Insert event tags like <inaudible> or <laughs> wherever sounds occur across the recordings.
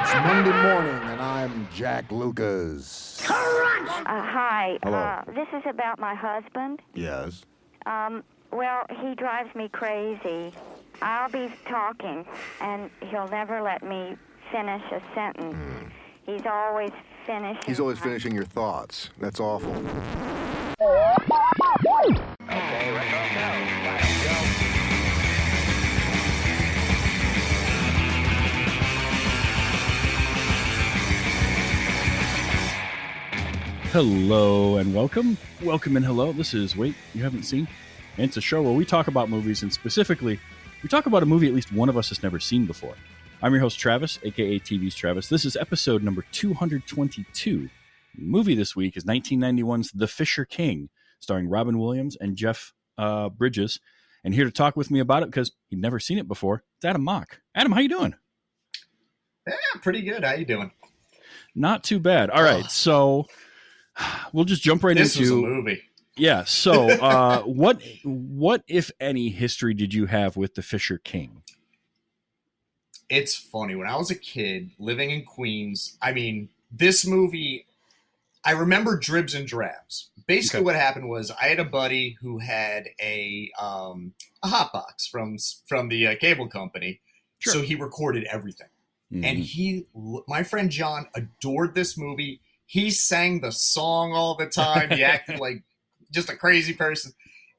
It's Monday morning, and I'm Jack Lucas. Uh, hi. Hello. Uh, this is about my husband. Yes. Um, well, he drives me crazy. I'll be talking, and he'll never let me finish a sentence. He's always finishing. He's always finishing your thoughts. That's awful. Hello and welcome. Welcome and hello. This is Wait, You Haven't Seen? And it's a show where we talk about movies and specifically, we talk about a movie at least one of us has never seen before. I'm your host, Travis, aka TV's Travis. This is episode number 222. The movie this week is 1991's The Fisher King, starring Robin Williams and Jeff uh, Bridges. And here to talk with me about it because he'd never seen it before, it's Adam Mock. Adam, how you doing? Yeah, pretty good. How you doing? Not too bad. All right, so <sighs> we'll just jump right into This a into movie. Yeah. So, <laughs> uh, what what if any history did you have with the Fisher King? It's funny. When I was a kid living in Queens, I mean, this movie, I remember dribs and drabs. Basically, Okay. what happened was I had a buddy who had a um, a hot box from from the uh, cable company, Sure. so he recorded everything. and Mhm. he my friend john adored this movie he sang the song all the time he acted <laughs> like just a crazy person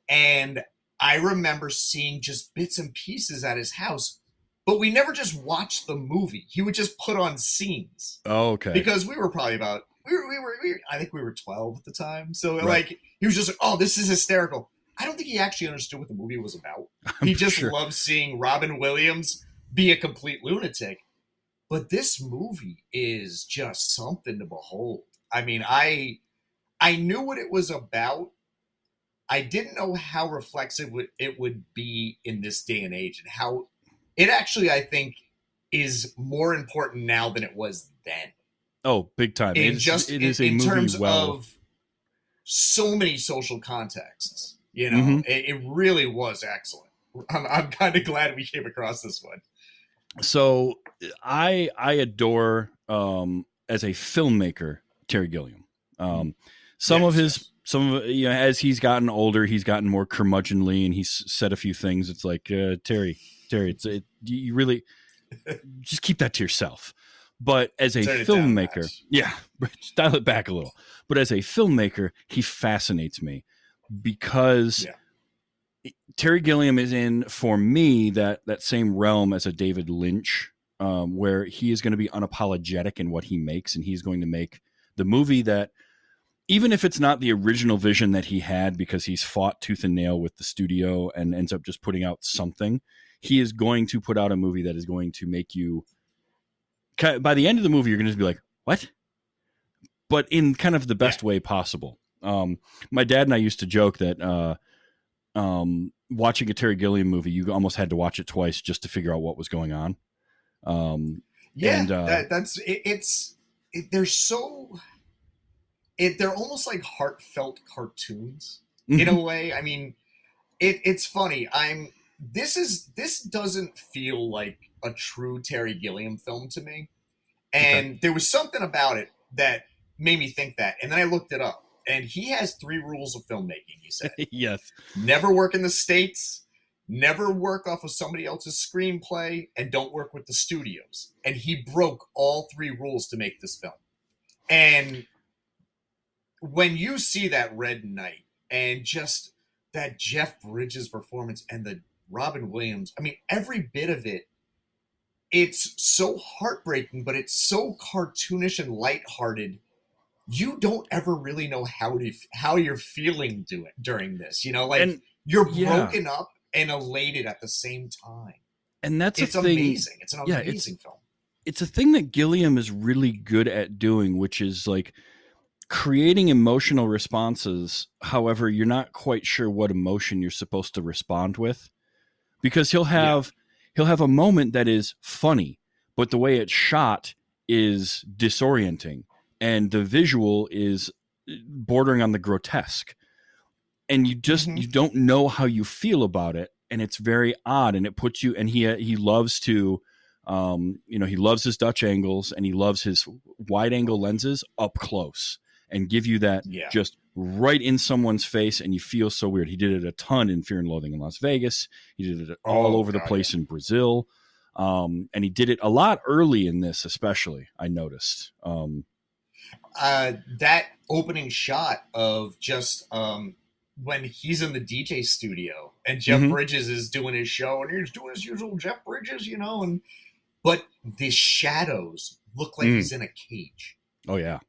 and i remember seeing just bits and pieces at his house but we never just watched the movie he would just put on scenes Oh, okay. because we were probably about we were, we were, we were i think we were 12 at the time so Right. like he was just like oh this is hysterical i don't think he actually understood what the movie was about <laughs> I'm he just sure. loves seeing Robin Williams be a complete lunatic. But this movie is just something to behold. I mean, I I knew what it was about. I didn't know how reflexive it would be in this day and age, and how it actually, I think, is more important now than it was then. Oh, big time. It is, just it in, a in movie terms well. of so many social contexts. You know, Mhm. it, it really was excellent. I'm, I'm kind of glad we came across this one. so I I adore um as a filmmaker Terry Gilliam. Um some of his yes. some of you know as he's gotten older, he's gotten more curmudgeonly and he's said a few things. It's like uh, Terry, Terry, it's it, you really <laughs> just keep that to yourself. But as a Turn filmmaker, yeah, <laughs> dial it back a little. But as a filmmaker, he fascinates me because Yeah. Terry Gilliam is in for me that that same realm as a David Lynch, um, where he is going to be unapologetic in what he makes, and he's going to make the movie that, even if it's not the original vision that he had, because he's fought tooth and nail with the studio and ends up just putting out something, he is going to put out a movie that is going to make you. By the end of the movie, you're going to be like, "What?" But in kind of the best way possible. Um, my dad and I used to joke that uh, um, watching a Terry Gilliam movie, you almost had to watch it twice just to figure out what was going on. Um, Yeah, And, uh, that, that's it, it's it, they're so it they're almost like heartfelt cartoons in Mm-hmm. a way. I mean, it it's funny. I'm this is this doesn't feel like a true Terry Gilliam film to me, and there was something about it that made me think that. And then I looked it up, and he has three rules of filmmaking. He said <laughs> yes, never work in the states never work off of somebody else's screenplay and don't work with the studios. And he broke all three rules to make this film. And when you see that red knight and just that jeff bridges performance and the robin williams i mean every bit of it it's so heartbreaking but it's so cartoonish and lighthearted. You don't ever really know how to how you're feeling do it during this you know like and you're Yeah. broken up and elated at the same time. and that's It's a thing. amazing. It's an yeah, it's- amazing film. It's a thing that Gilliam is really good at doing, which is like creating emotional responses. However, you're not quite sure what emotion you're supposed to respond with, because he'll have he'll have a moment that is funny, but the way it's shot is disorienting, and the visual is eh, bordering on the grotesque. And you just Mhm. you don't know how you feel about it and it's very odd and it puts you and he he loves to Um, you know, he loves his Dutch angles and he loves his wide angle lenses up close and give you that Yeah. just right in someone's face and you feel so weird. He did it a ton in Fear and Loathing in Las Vegas. He did it all Oh, over the God, place in Brazil. Um, and he did it a lot early in this, especially, I noticed. Um, uh, that opening shot of just um, when he's in the DJ studio and Jeff Mhm. Bridges is doing his show and he's doing his usual Jeff Bridges, you know, and but the shadows look like Mm. he's in a cage. oh, yeah.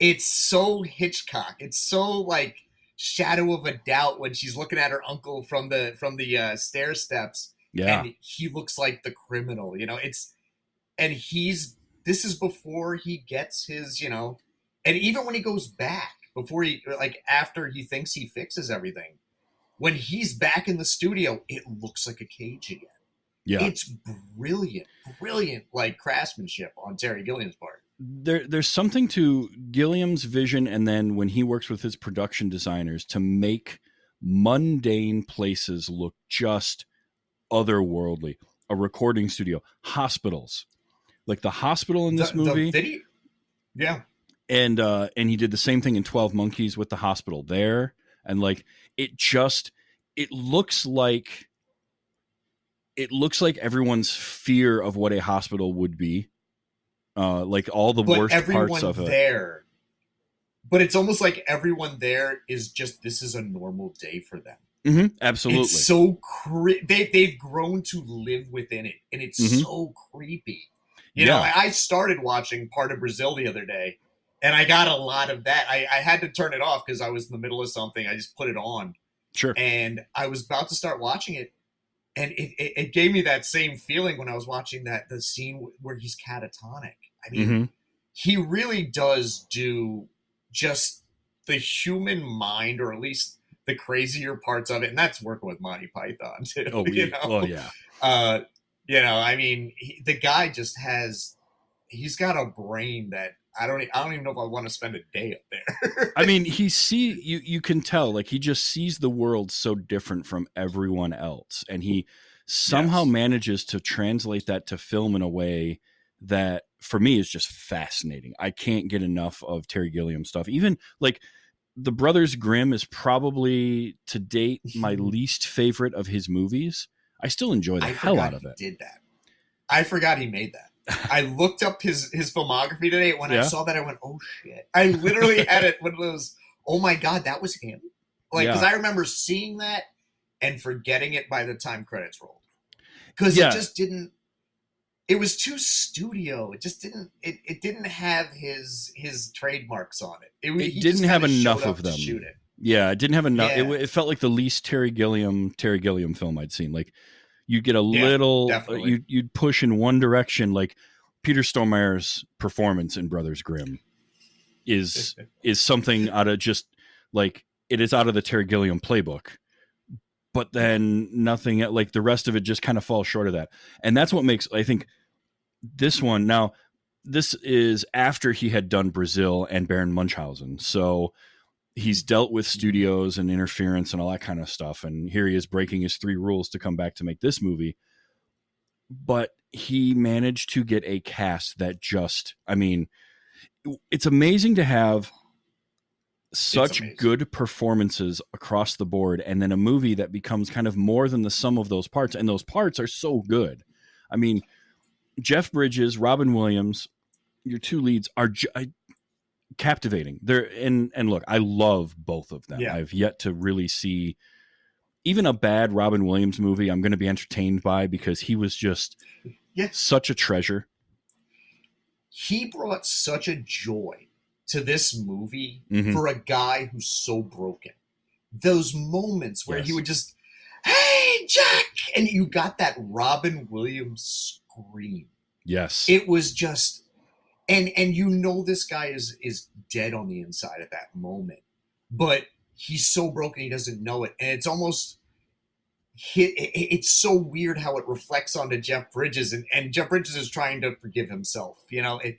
It's so Hitchcock. It's so like shadow of a doubt when she's looking at her uncle from the from the uh, stair steps Yeah. and he looks like the criminal you know it's and he's this is before he gets his you know and even when he goes back before he like after he thinks he fixes everything when he's back in the studio it looks like a cage again yeah. it's brilliant brilliant like craftsmanship on terry gilliam's part there there's something to Gilliam's vision and then when he works with his production designers to make mundane places look just otherworldly. A recording studio, hospitals. Like the hospital in this The- the movie video yeah and uh and he did the same thing in 12 Monkeys with the hospital there and like it just it looks like it looks like everyone's fear of what a hospital would be. Uh like all the but worst everyone parts of it. there but it's almost like everyone there is just this is a normal day for them hmm absolutely. It's so cre- they they've grown to live within it, and it's Mhm. so creepy. You know, Yeah. I, I started watching part of Brazil the other day, and I got a lot of that. I, I had to turn it off because I was in the middle of something. I just put it on, sure. and I was about to start watching it, and it, it, it gave me that same feeling when I was watching that the scene where he's catatonic. I mean, hmm he really does do just the human mind, or at least the crazier parts of it, and that's working with Monty Python <laughs> too. Oh, you know? oh yeah. uh, you know, I mean, he, the guy just has, he's got a brain that I don't, I don't even know if I want to spend a day up there. <laughs> I mean, he see you you can tell like he just sees the world so different from everyone else and he somehow Yes. manages to translate that to film in a way that for me is just fascinating. I can't get enough of Terry Gilliam stuff. Even like The Brothers Grimm is probably to date my <laughs> least favorite of his movies. I still enjoy the I hell out of he it. did that. I forgot he made that. I looked up his his filmography today. When I saw that, I went, "Oh shit!" I literally <laughs> had it when it was, "Oh my god, that was him!" Like, because Yeah. I remember seeing that and forgetting it by the time credits rolled, because Yeah. it just didn't. It was too studio. It just didn't. It, it didn't have his his trademarks on it. It, It didn't have enough of them. Shoot it. Yeah, it didn't have enough. It, Yeah. it felt like the least Terry Gilliam Terry Gilliam film I'd seen. Like you'd get a Yeah, little, uh, definitely. you'd you'd push in one direction. Like Peter Stormare's performance in Brothers Grimm is is something out of just like it is out of the Terry Gilliam playbook. But then nothing like the rest of it just kind of falls short of that. And that's what makes I think this one now this is after he had done Brazil and Baron Munchausen. So he's dealt with studios and interference and all that kind of stuff. And here he is breaking his three rules to come back to make this movie. But he managed to get a cast that just, I mean, it's amazing to have such good performances across the board and then a movie that becomes kind of more than the sum of those parts and those parts are so good i mean jeff bridges robin williams your two leads are ju- I, captivating they're and and look i love both of them Yeah. i've yet to really see even a bad robin williams movie i'm going to be entertained by because he was just Yeah. such a treasure he brought such a joy to this movie Mhm. for a guy who's so broken. Those moments where he would just, hey, Jack! And you got that Robin Williams scream. yes It was just, and and you know this guy is is dead on the inside at that moment, but he's so broken he doesn't know it, and it's almost it- it- It's so weird how it reflects onto Jeff Bridges, and and Jeff Bridges is trying to forgive himself. You know, it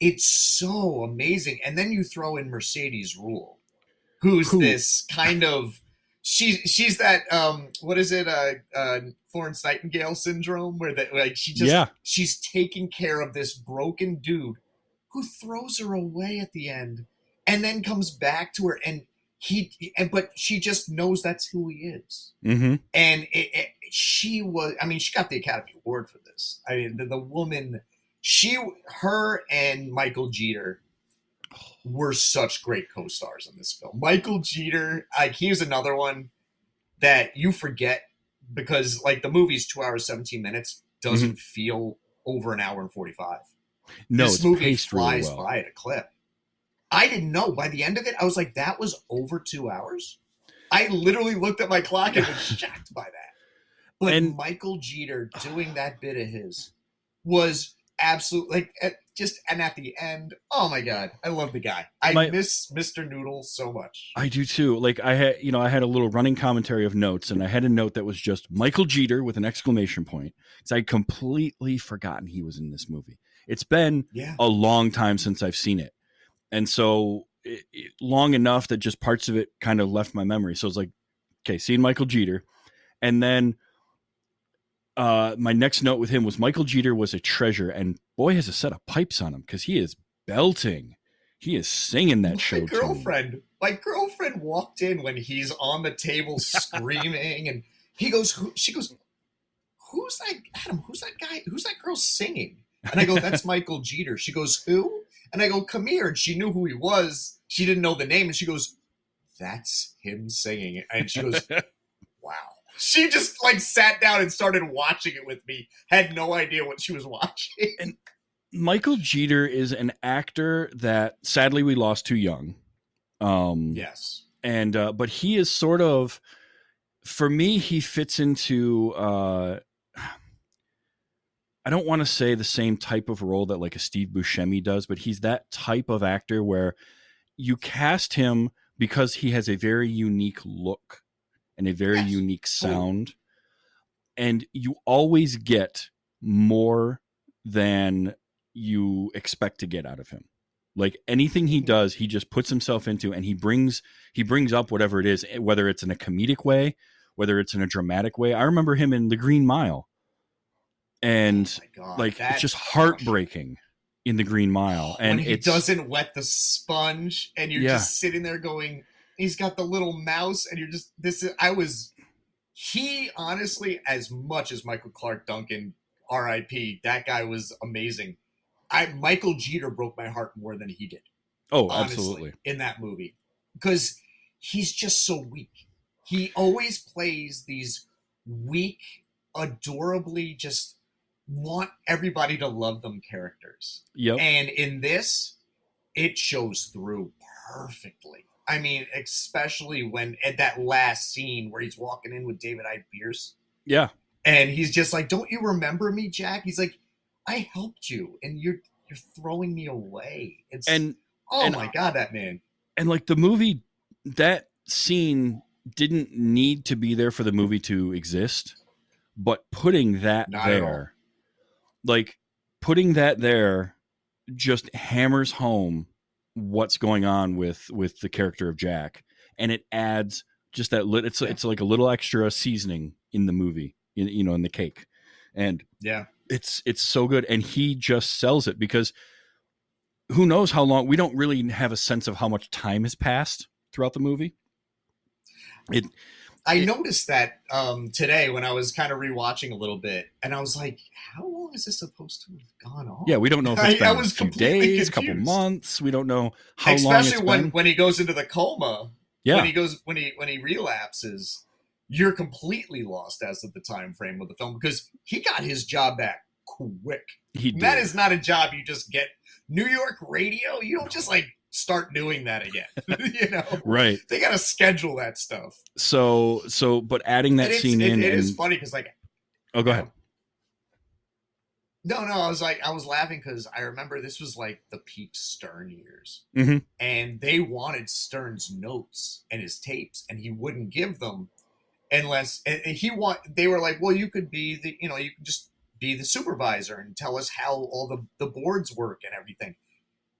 it's so amazing, and then you throw in Mercedes Ruehl, who's Who? this kind of she she's that um what is it uh, uh Florence Nightingale syndrome where that like she just yeah, she's taking care of this broken dude who throws her away at the end and then comes back to her and he and but she just knows that's who he is. Hmm and it, it, she was i mean she got the academy award for this. I mean the, the woman she her and michael jeter were such great co-stars in this film michael jeter like he was another one that you forget because like the movie's two hours 17 minutes doesn't mm-hmm. feel over an hour and 45 no, this it's movie paced really flies well. by at a clip. I didn't know. By the end of it, I was like, that was over two hours. I literally looked at my clock and was <laughs> shocked by that. But And- Michael Jeter doing that bit of his was absolutely like at, just and at the end, oh my god, I love the guy. I My- miss Mr. Noodle so much. I do too. Like I had, you know, I had a little running commentary of notes, and I had a note that was just Michael Jeter with an exclamation point because I'd completely forgotten he was in this movie. It's been Yeah. a long time since I've seen it, and so it, it- long enough that just parts of it kind of left my memory. So it's like, okay, seeing Michael Jeter, and then uh, my next note with him was Michael Jeter was a treasure, and boy has a set of pipes on him because he is belting. He is singing that my show. tune. girlfriend, my girlfriend walked in when he's on the table <laughs> screaming, and he goes, who, she goes, "Who's that, Adam? Who's that guy? Who's that girl singing?" And I go, "That's <laughs> Michael Jeter." She goes, "Who?" And I go, "Come here." And she knew who he was. She didn't know the name, and she goes, "That's him singing." And she goes. She just like sat down and started watching it with me. Had no idea what she was watching. And Michael Jeter is an actor that sadly we lost too young. Um, yes. and uh, but he is sort of, for me, he fits into. Uh, I don't want to say the same type of role that like a Steve Buscemi does, but he's that type of actor where you cast him because he has a very unique look and a very Yes. unique oh, sound, and you always get more than you expect to get out of him. Like anything he mm-hmm. does he just puts himself into and he brings he brings up whatever it is whether it's in a comedic way whether it's in a dramatic way. I remember him in the green mile. And Oh God, like it's just heartbreaking in the green mile and it's doesn't wet the sponge and you're Yeah. just sitting there going he's got the little mouse and you're just this is i was he honestly as much as michael clarke duncan rip that guy was amazing. I michael jeter broke my heart more than he did. Oh honestly absolutely. in that movie. Because he's just so weak. He always plays these weak adorably just want everybody to love them characters. Yep. And in this, it shows through perfectly. I mean, especially when at that last scene where he's walking in with David Hyde Pierce, yeah and he's just like, "Don't you remember me, Jack?" He's like, "I helped you, and you're you're throwing me away." It's and oh and- my god, that man. and like the movie that scene didn't need to be there for the movie to exist but putting that Not there like putting that there just hammers home what's going on with with the character of jack and it adds just that lit it's Yeah. it's like a little extra seasoning in the movie in, you know in the cake. And Yeah, it's it's so good and he just sells it because who knows how long we don't really have a sense of how much time has passed throughout the movie I noticed that um, today when I was kind of rewatching a little bit, and I was like, "How long is this supposed to have gone on?" yeah we don't know if <laughs> I- it's been I a was few completely days a couple months we don't know how long especially when been. when he goes into the coma yeah. when he goes when he when he relapses you're completely lost as to the time frame of the film because he got his job back quick. He did. that is not a job you just get. New york radio you don't just like start doing that again <laughs> <laughs> you know? Right. They gotta schedule that stuff. So so but adding that scene it- in it is and- funny because like oh go ahead. no no i was like i was laughing because i remember this was like the peak stern years. Mhm. and they wanted stern's notes and his tapes and he wouldn't give them unless and and he want they were like well you could be the you know you could just be the supervisor and tell us how all the the boards work and everything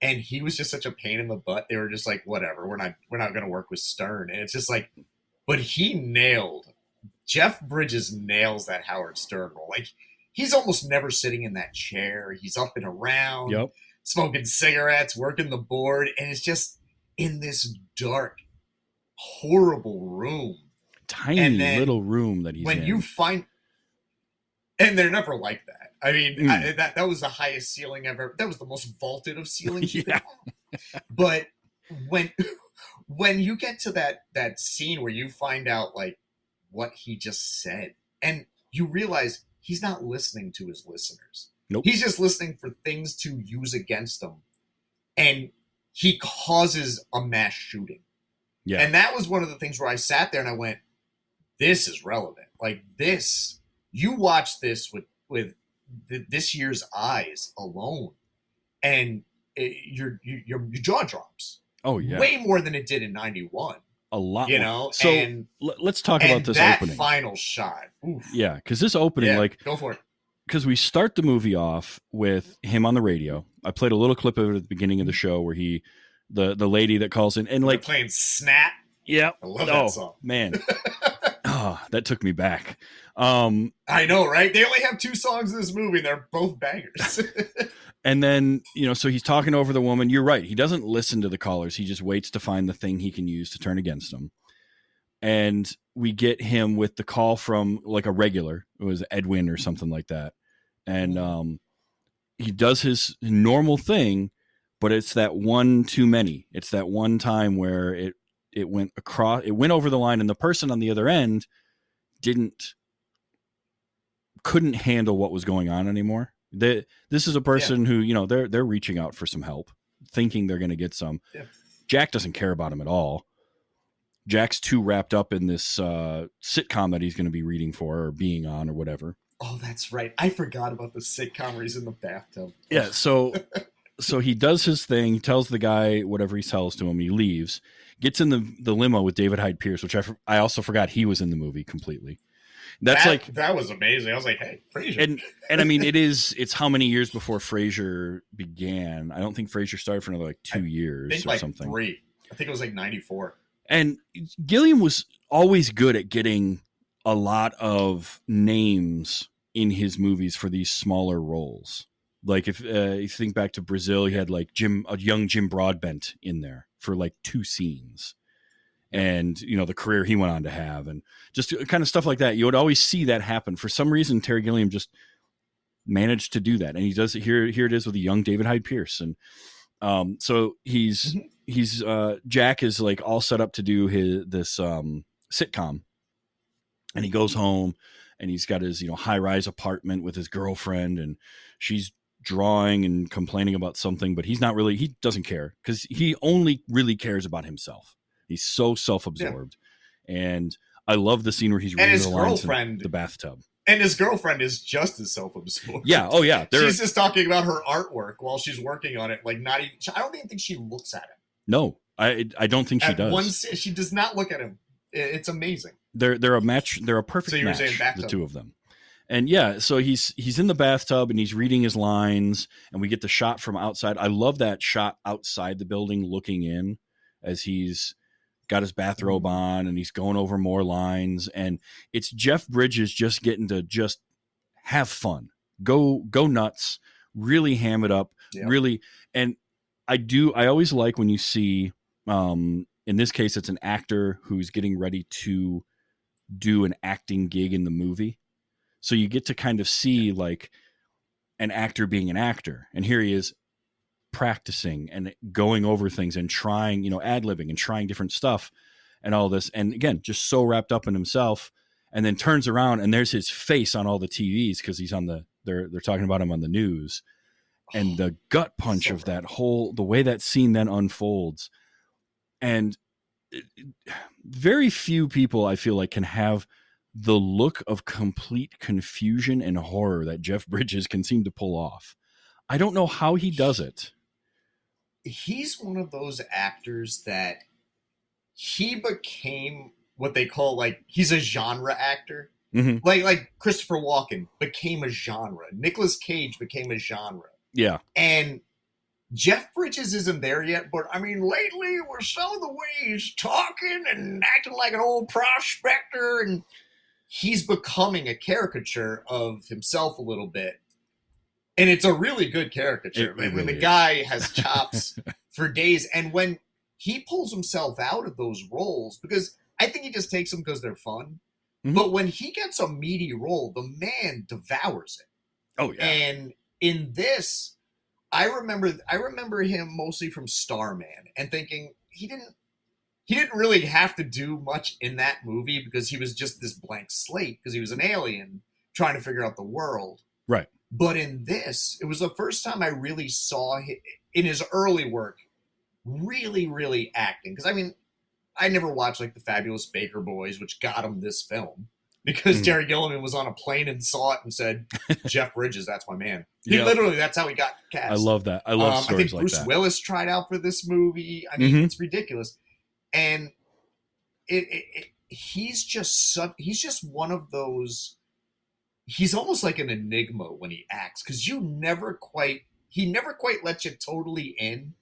and he was just such a pain in the butt they were just like whatever we're not we're not going to work with stern and it's just like but he nailed Jeff Bridges nails that Howard Stern role. Like he's almost never sitting in that chair. He's up and around, Yep. smoking cigarettes, working the board, and it's just in this dark, horrible room. Tiny little room that he's when in. you find, and they're never like that. I mean, Mm. I, that that was the highest ceiling ever. That was the most vaulted of ceilings <laughs> Yeah. But when <laughs> when you get to that that scene where you find out like what he just said, and you realize he's not listening to his listeners. Nope. He's just listening for things to use against him, and he causes a mass shooting. yeah. And that was one of the things where I sat there and I went, "This is relevant. Like this, you watch this with with th- this year's eyes alone, and it, your, your your jaw drops oh yeah. way more than it did in '91. a lot. You more. know, So and, l- let's talk about this that opening. final shot. Oof. yeah, because this opening, Yeah, like, go for it. because we start the movie off with him on the radio. I played a little clip of it at the beginning of the show where he, the the lady that calls in, and Like like, playing Snap. yeah, I love oh that song. man, <laughs> oh, that took me back. Um, I know, right? They only have two songs in this movie. and They're both bangers. <laughs> and then you know, so he's talking over the woman. You're right. He doesn't listen to the callers. He just waits to find the thing he can use to turn against him. And we get him with the call from like a regular. It was Edwin or something like that. And um, he does his normal thing, but it's that one too many. It's that one time where it it went across, it went over the line, and the person on the other end didn't couldn't handle what was going on anymore. They, this is a person who you know they're they're reaching out for some help, thinking they're going to get some. Yeah. Jack doesn't care about him at all. Jack's too wrapped up in this uh, sitcom that he's going to be reading for or being on or whatever. oh, that's right. I forgot about the sitcom where he's in the bathtub. Yeah, so <laughs> so he does his thing, he tells the guy whatever he sells to him, he leaves, gets in the the limo with David Hyde Pierce, which I I also forgot he was in the movie completely. That's That- like that was amazing. I was like, hey, Frasier. and and I mean it is it's how many years before Frasier began? I don't think Frasier started for another like 2 I years or like something. three. I think it was like ninety four. And Gilliam was always good at getting a lot of names in his movies for these smaller roles. Like if uh, you think back to Brazil, he had like Jim, a young Jim Broadbent in there for like two scenes, and you know the career he went on to have, and just kind of stuff like that. You would always see that happen. For some reason, Terry Gilliam just managed to do that, and he does it here. Here it is with a young David Hyde Pierce, and um, so he's Mhm. he's uh Jack is like all set up to do his this um sitcom and he goes home and he's got his you know high rise apartment with his girlfriend and she's drawing and complaining about something but he's not really he doesn't care cuz he only really cares about himself he's so self-absorbed and I love the scene where he's reading the lines in girlfriend- the bathtub. And his girlfriend is just as self absorbed. Yeah, oh yeah, they're She's just talking about her artwork while she's working on it. Like not even. I don't even think she looks at him. no, I I don't think she does. one, she does not look at him. It's amazing. they're they're a match they're a perfect So match the two of them and yeah so he's he's in the bathtub and he's reading his lines and we get the shot from outside. I love that shot outside the building looking in as he's got his bathrobe Mm-hmm. on and he's going over more lines. And it's jeff bridges just getting to just have fun. Go go nuts. Really ham it up. Yeah. really and i do i always like when you see um in this case it's an actor who's getting ready to do an acting gig in the movie so you get to kind of see like an actor being an actor and here he is practicing and going over things and trying you know ad-libbing and trying different stuff and all this and again just so wrapped up in himself and then turns around and there's his face on all the TVs because he's on the they're they're talking about him on the news and oh, the gut punch So of that whole the way that scene then unfolds and it- it- very few people i feel like can have the look of complete confusion and horror that jeff <laughs> bridges can seem to pull off i don't know how he does it he's one of those actors that he became what they call like he's a genre actor. Mhm. Like like Christopher Walken became a genre. Nicolas Cage became a genre. yeah And Jeff Bridges isn't there yet, but I mean, lately some of the way he's talking and acting like an old prospector, and he's becoming a caricature of himself a little bit. And it's a really good caricature. It- it I mean, the is. guy has chops <laughs> for days, and when he pulls himself out of those roles, because I think he just takes them because they're fun. Mhm. But when he gets a meaty role, the man devours it. Oh yeah. And in this, I remember I remember him mostly from Starman and thinking he didn't he didn't really have to do much in that movie because he was just this blank slate because he was an alien trying to figure out the world. Right. But in this, it was the first time I really saw him in his early work really really acting because I mean I never watched like the Fabulous Baker Boys which got him this film because Mm. Terry Gilliam was on a plane and saw it and said <laughs> Jeff Bridges, that's my man. He Yeah. literally, that's how he got cast. I love that. I love Um, I think like Bruce that. Willis tried out for this movie. I mean, Mhm. it's ridiculous, and it, it, it he's just such, he's just one of those. He's almost like an enigma when he acts because you never quite he never quite lets you totally in,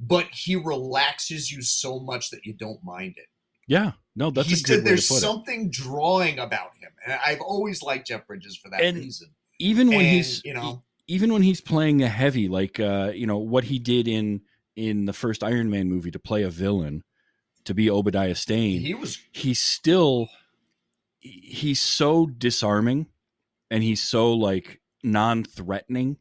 but he relaxes you so much that you don't mind it. yeah. No, that's He's a good way there's to put it. something drawing about him, and I've always liked Jeff Bridges for that And reason. Even when and, he's you know, even when he's playing a heavy, like uh, you know what he did in in the first Iron Man movie to play a villain, to be Obadiah Stane, he was he's still he's so disarming, and he's so like non-threatening.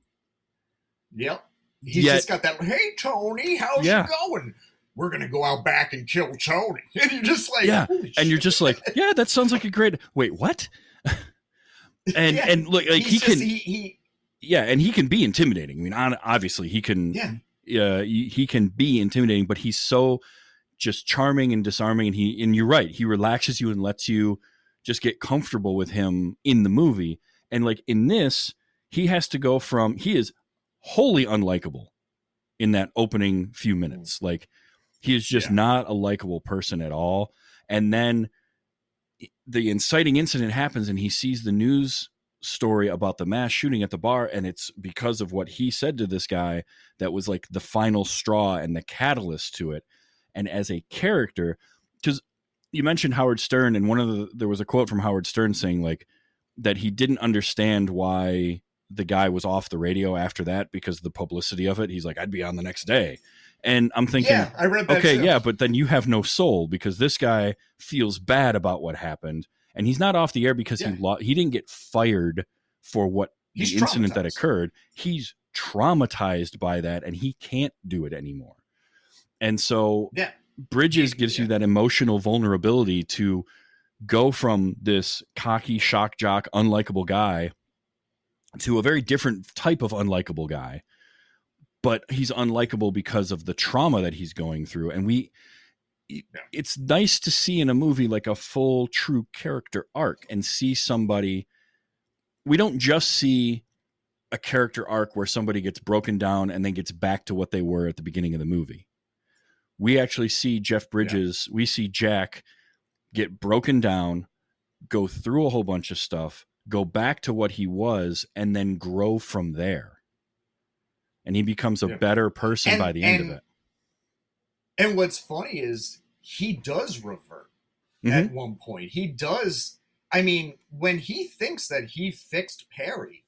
Yep. He's Yet- just got that. Hey Tony, how's Yeah. it going? We're gonna go out back and kill Tony, <laughs> and you're just like, Yeah, "Holy and you're just like, yeah, that sounds like a great. <laughs> Wait, what? <laughs> and Yeah. and look, like He's he just- can, he, he yeah, and he can be intimidating. I mean, obviously, he can. yeah, uh, he can be intimidating, but he's so just charming and disarming. And he and you're right, he relaxes you and lets you just get comfortable with him in the movie. And like in this, he has to go from he is wholly unlikable in that opening few mm-hmm. minutes. Like he is just Yeah. not a likable person at all. And then the inciting incident happens, and he sees the news story about the mass shooting at the bar, and it's because of what he said to this guy that was like the final straw and the catalyst to it. And as a character, because you mentioned Howard Stern, and one of the there was a quote from Howard Stern saying like that he didn't understand why the guy was off the radio after that because of the publicity of it. He's like, I'd be on the next day. And I'm thinking, yeah. I read that. okay, too. yeah, but then you have no soul because this guy feels bad about what happened, and he's not off the air because Yeah. he lo- he didn't get fired for what He's the incident that occurred. He's traumatized by that, and he can't do it anymore. And so Yeah. Bridges gives you that. emotional vulnerability to go from this cocky shock jock unlikable guy to a very different type of unlikable guy. But he's unlikable because of the trauma that he's going through. And we it's nice to see in a movie like a full true character arc and see somebody we don't just see a character arc where somebody gets broken down and then gets back to what they were at the beginning of the movie we actually see jeff bridges we see jack get broken down go through a whole bunch of stuff go back to what he was and then grow from there and he becomes a Yeah. better person And- by the end of it And what's funny is he does revert Mhm. at one point. He does. I mean, when he thinks that he fixed Perry,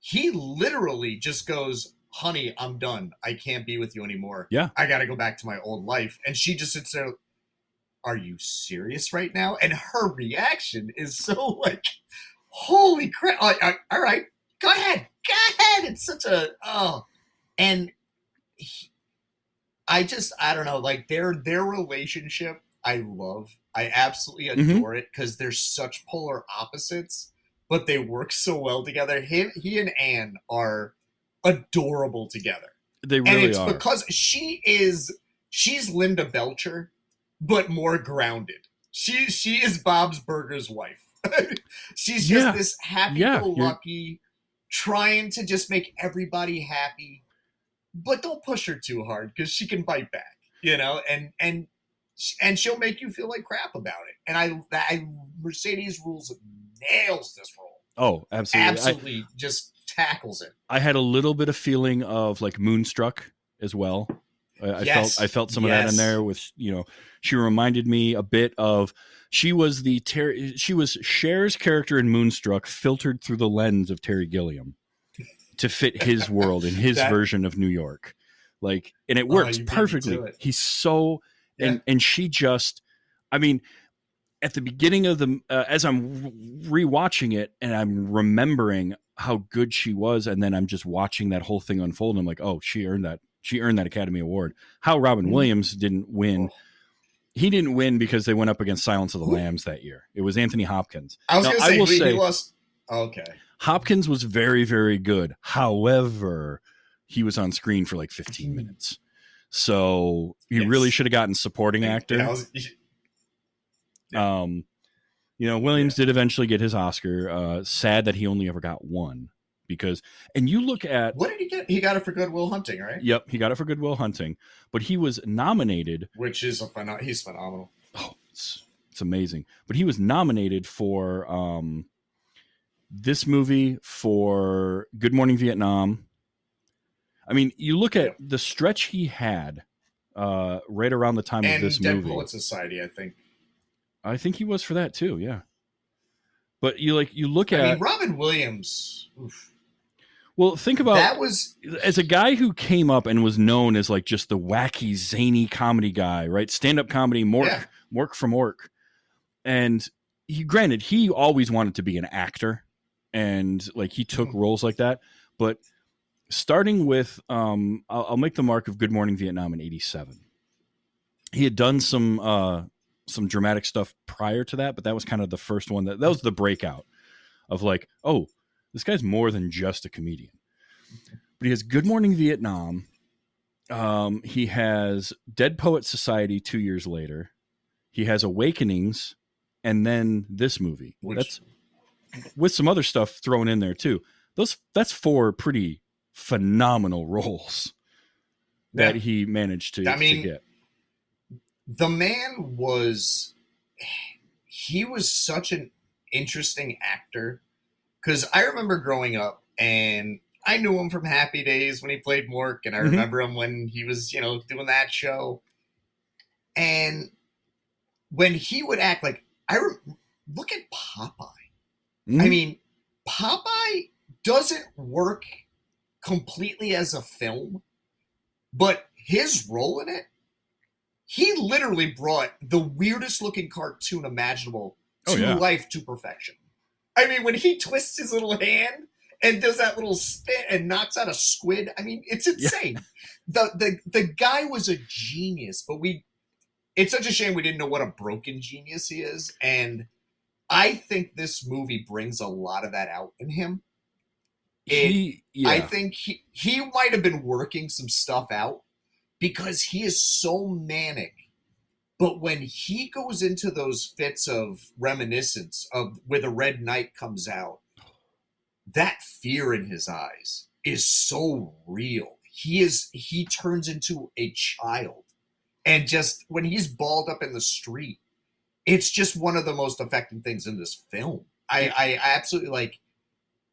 he literally just goes, "Honey, I'm done. I can't be with you anymore. Yeah. I got to go back to my old life." And she just sits there. Are you serious right now? And her reaction is so like, "Holy crap! All right, all right, go ahead, go ahead." It's such a oh, and he, I just I don't know like their their relationship I love I absolutely Mhm. adore it because they're such polar opposites but they work so well together him he and Anne are adorable together. They really and it's are. because she is she's Linda Belcher but more grounded. She she is Bob's Burger's wife. <laughs> She's just Yeah. this happy Yeah, go you're- lucky trying to just make everybody happy but don't push her too hard because she can bite back, you know, and and and she'll make you feel like crap about it. And I, I Mercedes Ruehl's nails this role, oh absolutely. I- absolutely. Just tackles it. I had a little bit of feeling of like Moonstruck as well. I, I Yes. felt I felt some of that in there with you know she reminded me a bit of she was the Terry she was Cher's character in Moonstruck filtered through the lens of Terry Gilliam to fit his world and his <laughs> That- version of New York. Like and it Oh, works me perfectly. it. He's so and and she just I mean at the beginning of the uh, as I'm rewatching it and I'm remembering how good she was and then I'm just watching that whole thing unfold and I'm like oh she earned that she earned that Academy Award how Robin Mhm. Williams didn't win Oh. he didn't win because they went up against Silence of the Lambs that year it was Anthony Hopkins I was Now, gonna I say, will he, say- he lost. Okay. Hopkins was very very good however he was on screen for like 15 Mhm. minutes so he Yes. really should have gotten supporting actor Yeah, was- Um, you know, Williams did eventually get his Oscar. Uh, sad that he only ever got one because, and you look at, what did he get? He got it for Good Will Hunting, right? yep, he got it for Good Will Hunting, but he was nominated. Which is a phenom- he's phenomenal. Oh, it's, it's amazing. But he was nominated for um, this movie for Good Morning Vietnam. I mean, you look at Yep. the stretch he had uh, right around the time of this Dead movie. Poet Society, I think. I think he was for that too. Yeah. But you like you look I at mean, Robin Williams. oof. well think about that was as a guy who came up and was known as like just the wacky zany comedy guy right stand-up comedy mork Yeah. mork from ork and he granted he always wanted to be an actor and like he took Mhm. roles like that but starting with um I'll, I'll make the mark of good morning vietnam in 87 he had done some uh some dramatic stuff prior to that but that was kind of the first one that that was the breakout of like oh this guy's more than just a comedian. But he has good morning vietnam. Um he has dead poet society two years later. He has awakenings and then this movie. Which that's with some other stuff thrown in there too. Those that's four pretty phenomenal <laughs> roles that Yeah. he managed to, I mean, to get the man was he was such an interesting actor because I remember growing up and I knew him from Happy Days when he played Mork, and I Mhm. remember him when he was, you know, doing that show. And when he would act like I re- look at Popeye. I Mhm. mean, Popeye doesn't work completely as a film, but his role in it, he literally brought the weirdest looking cartoon imaginable oh, to Oh, yeah. life to perfection. I mean, when he twists his little hand and does that little spin and knocks out a squid, I mean, it's insane. the the the guy was a genius, but we it's such a shame we didn't know what a broken genius he is. And I think this movie brings a lot of that out in him. he yeah I think he, he might have been working some stuff out because he is so manic. But when he goes into those fits of reminiscence of where the red knight comes out, that fear in his eyes is so real. He is he turns into a child. And just when he's balled up in the street, it's just one of the most affecting things in this film. I, I absolutely like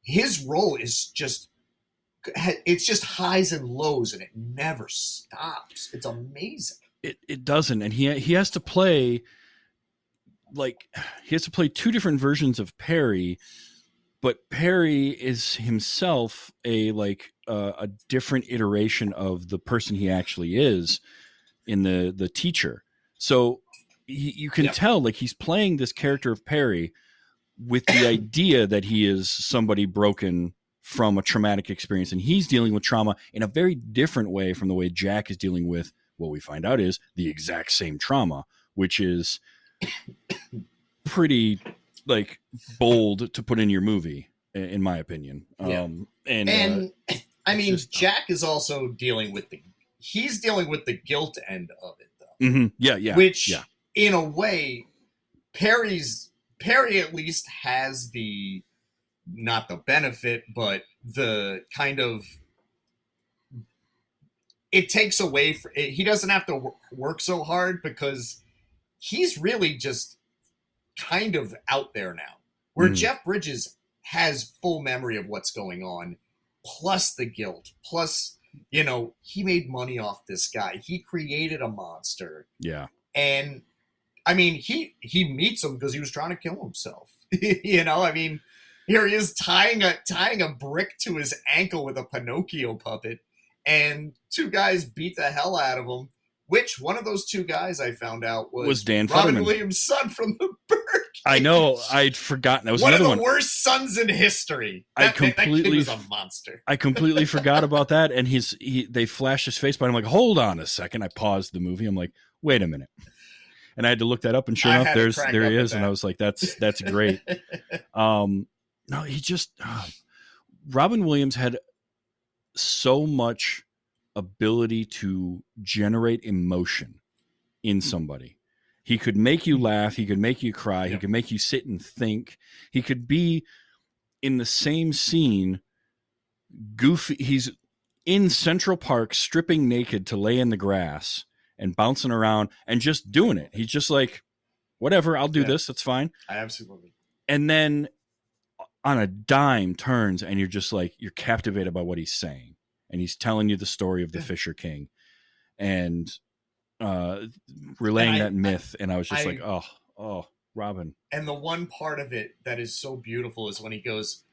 his role is just it's just highs and lows and it never stops. It's amazing. it, it doesn't and he he has to play like he has to play two different versions of perry but perry is himself a like uh, a different iteration of the person he actually is in the the teacher so he, you can Yeah. tell like he's playing this character of perry with the idea that he is somebody broken from a traumatic experience and he's dealing with trauma in a very different way from the way jack is dealing with what we find out is the exact same trauma, which is pretty like bold to put in your movie, in my opinion. Yeah. Um, and, uh, <clears throat> I mean, just- Jack is also dealing with the he's dealing with the guilt end of it though. mhm, yeah, yeah, which yeah. in a way perry's perry at least has the not the benefit but the kind of it takes away fr he doesn't have to work so hard because he's really just kind of out there now where Mhm. jeff bridges has full memory of what's going on plus the guilt, plus you know he made money off this guy. He created a monster, Yeah. and I mean he he meets him because he was trying to kill himself. <laughs> you know, I mean, here he is tying a tying a brick to his ankle with a Pinocchio puppet, and two guys beat the hell out of him. Which one of those two guys I found out was, Was Dan Robin Futterman. Williams' son from the <laughs> Birdcage. I know. I'd forgotten. That was one of the one. worst sons in history. I That, that- that kid completely- was a monster. I completely forgot about that. And he's he they flashed his face, but I'm like, hold on a second. I paused the movie. I'm like, wait a minute. And I had to look that up, and sure I enough, there's there he is, and. I was like, that's that's great. <laughs> Um, no, he just uh, Robin Williams had so much ability to generate emotion in somebody. He could make you laugh. He could make you cry. He could make you sit and think. He could be in the same scene. Goofy. He's in Central Park, stripping naked to lay in the grass and bouncing around and just doing it. He's just like, whatever. I'll do Yeah. this. That's fine I absolutely. and then on a dime turns and you're just like you're captivated by what he's saying and he's telling you the story of the Yeah. fisher king and uh relaying And I- that myth and i was just I- like oh oh robin And the one part of it that is so beautiful is when he goes,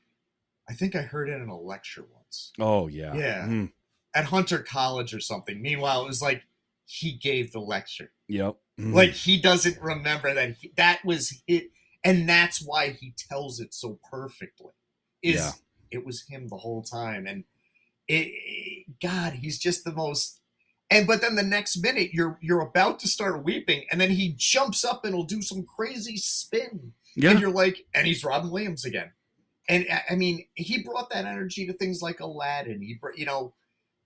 I think I heard it in a lecture once oh yeah Yeah. Mm, at Hunter College or something. Meanwhile, it was like he gave the lecture. yep Mm. Like he doesn't remember that he, that was it. And that's why he tells it so perfectly. Is Yeah. it was him the whole time. And it, it- God, he's just the most and but then the next minute you're you're about to start weeping, and then he jumps up and will do some crazy spin. yeah And you're like, and he's Robin Williams again. And I- I mean, he brought that energy to things like Aladdin. He, you know,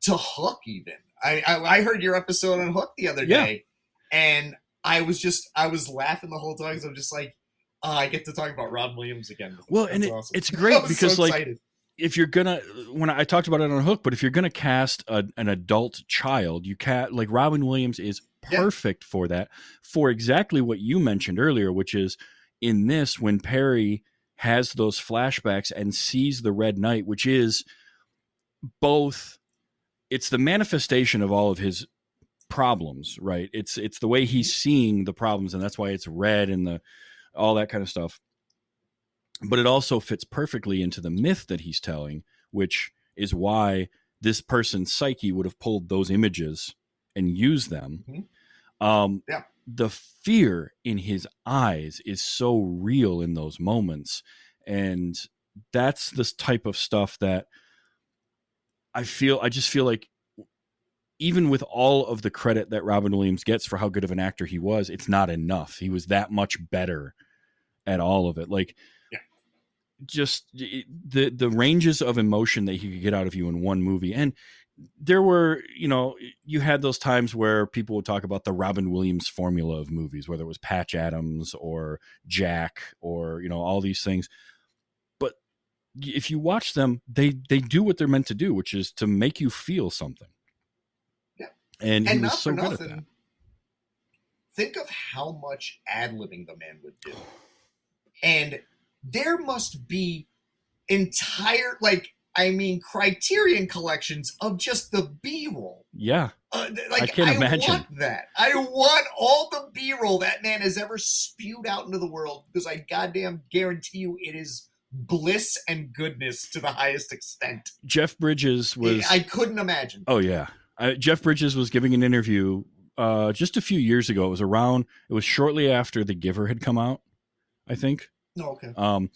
to Hook even. I I, I heard your episode on Hook the other Yeah. day, and I was just I was laughing the whole time because I'm just like, oh, I get to talk about Robin Williams again. Well, That's and it- awesome. it's great <laughs> because, so like, excited. if you're gonna when I talked about it on a Hook, but if you're gonna cast a, an adult child, you can't like Robin Williams is Yeah. perfect for that, for exactly what you mentioned earlier, which is in this when Perry has those flashbacks and sees the Red Knight, which is both it's the manifestation of all of his problems, right? It's it's the way he's mm-hmm. seeing the problems, and that's why it's red and the all that kind of stuff but it also fits perfectly into the myth that he's telling, which is why this person's psyche would have pulled those images and used them. Mhm. Um, Yeah. The fear in his eyes is so real in those moments. And that's this type of stuff that I feel, I just feel like even with all of the credit that Robin Williams gets for how good of an actor he was, it's not enough. He was that much better at all of it. Like, just the the ranges of emotion that he could get out of you in one movie and there were you know you had those times where people would talk about the robin williams formula of movies whether it was patch adams or jack or you know all these things but if you watch them they they do what they're meant to do which is to make you feel something Yeah. and, he was not so for good at that nothing. Think of how much ad libbing the man would do, and there must be entire like I mean Criterion collections of just the B roll. yeah Uh, like, I can't imagine. want that. I want all the B roll that man has ever spewed out into the world because I goddamn guarantee you it is bliss and goodness to the highest extent. jeff bridges was I couldn't imagine. Oh yeah, uh, Jeff Bridges was giving an interview uh, just a few years ago. It was around. It was shortly after The Giver had come out, I think. No, okay. Um,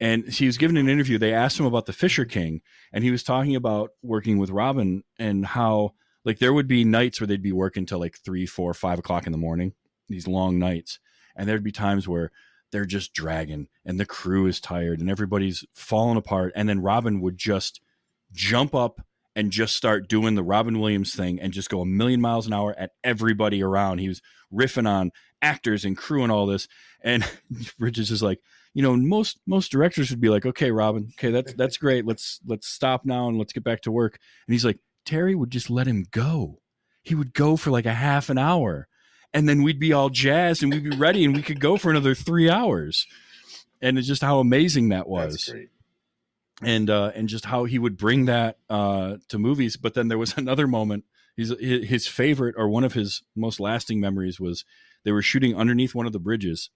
and he was giving an interview. They asked him about the Fisher King, and he was talking about working with Robin and how like there would be nights where they'd be working till like three, four, five o'clock in the morning. These long nights, and there'd be times where they're just dragging, and the crew is tired, and everybody's falling apart, and then Robin would just jump up and just start doing the Robin Williams thing and just go a million miles an hour at everybody around. He was riffing on actors and crew and all this. And <laughs> Bridges is like, you know, most most directors would be like, okay, Robin, okay, that's that's great. Let's let's stop now and let's get back to work. And he's like, Terry would just let him go. He would go for like a half an hour, and then we'd be all jazzed and we'd be ready and we could go for another three hours. And it's just how amazing that was. That's great. And uh, and just how he would bring that uh, to movies. But then there was <laughs> another moment. His his favorite or one of his most lasting memories was they were shooting underneath one of the bridges,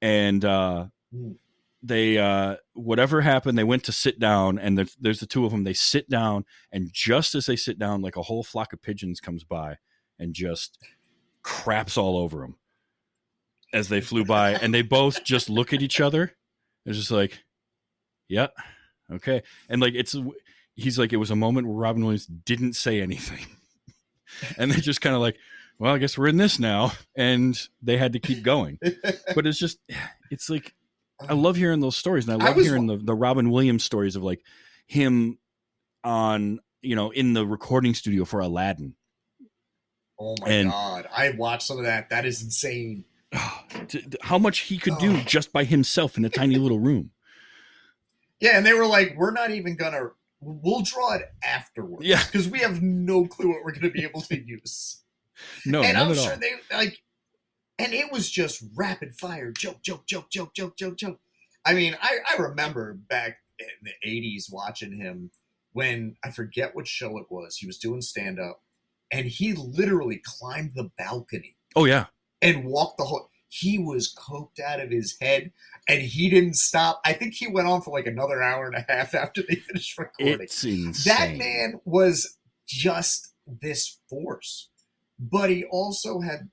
and uh, Mm. they uh, whatever happened, they went to sit down, and there's, there's the two of them. They sit down, and just as they sit down, like a whole flock of pigeons comes by and just craps all over them as they flew by, and they both just look at each other. It's just like, yeah, okay, and like it's he's like it was a moment where Robin Williams didn't say anything, <laughs> and they're just kind of like, well, I guess we're in this now, and they had to keep going. <laughs> But it's just, <sighs> it's like I uh, love hearing those stories, and I I love was- hearing the the Robin Williams stories of like him on you know in the recording studio for Aladdin. Oh my And- god, I watched some of that. That is insane. <sighs> How much he could do just by himself in a tiny little room. Yeah, and they were like, "We're not even gonna. We'll draw it afterwards. Yeah. because we have no clue what we're gonna be able to use." <laughs> No, and not I'm sure all. they like, and it was just rapid fire, joke, joke, joke, joke, joke, joke, joke. I mean, I I remember back in the '80s watching him when I forget what show it was. He was doing stand up, and he literally climbed the balcony Oh yeah, and walked the whole. He was coked out of his head, and he didn't stop. I think he went on for like another hour and a half <laughs> after they finished recording. it's insane. that man was just this force, but he also had.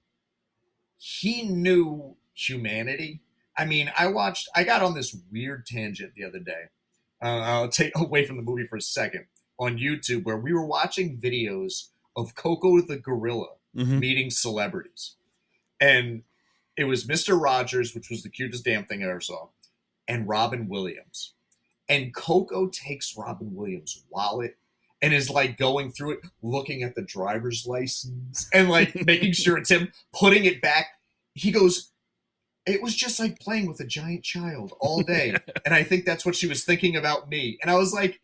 He knew humanity. I mean, I watched. I got on this weird tangent the other day. Uh, I'll take <laughs> away from the movie for a second on YouTube, where we were watching videos of Coco the gorilla Mhm. meeting celebrities. And it was Mr. Rogers, which was the cutest damn thing I ever saw, and Robin Williams. And Coco takes Robin Williams' wallet and is like going through it, looking at the driver's license and like <laughs> making sure it's him, putting it back. He goes, It was just like playing with a giant child all day. <laughs> and I think that's what she was thinking about me. And I was like,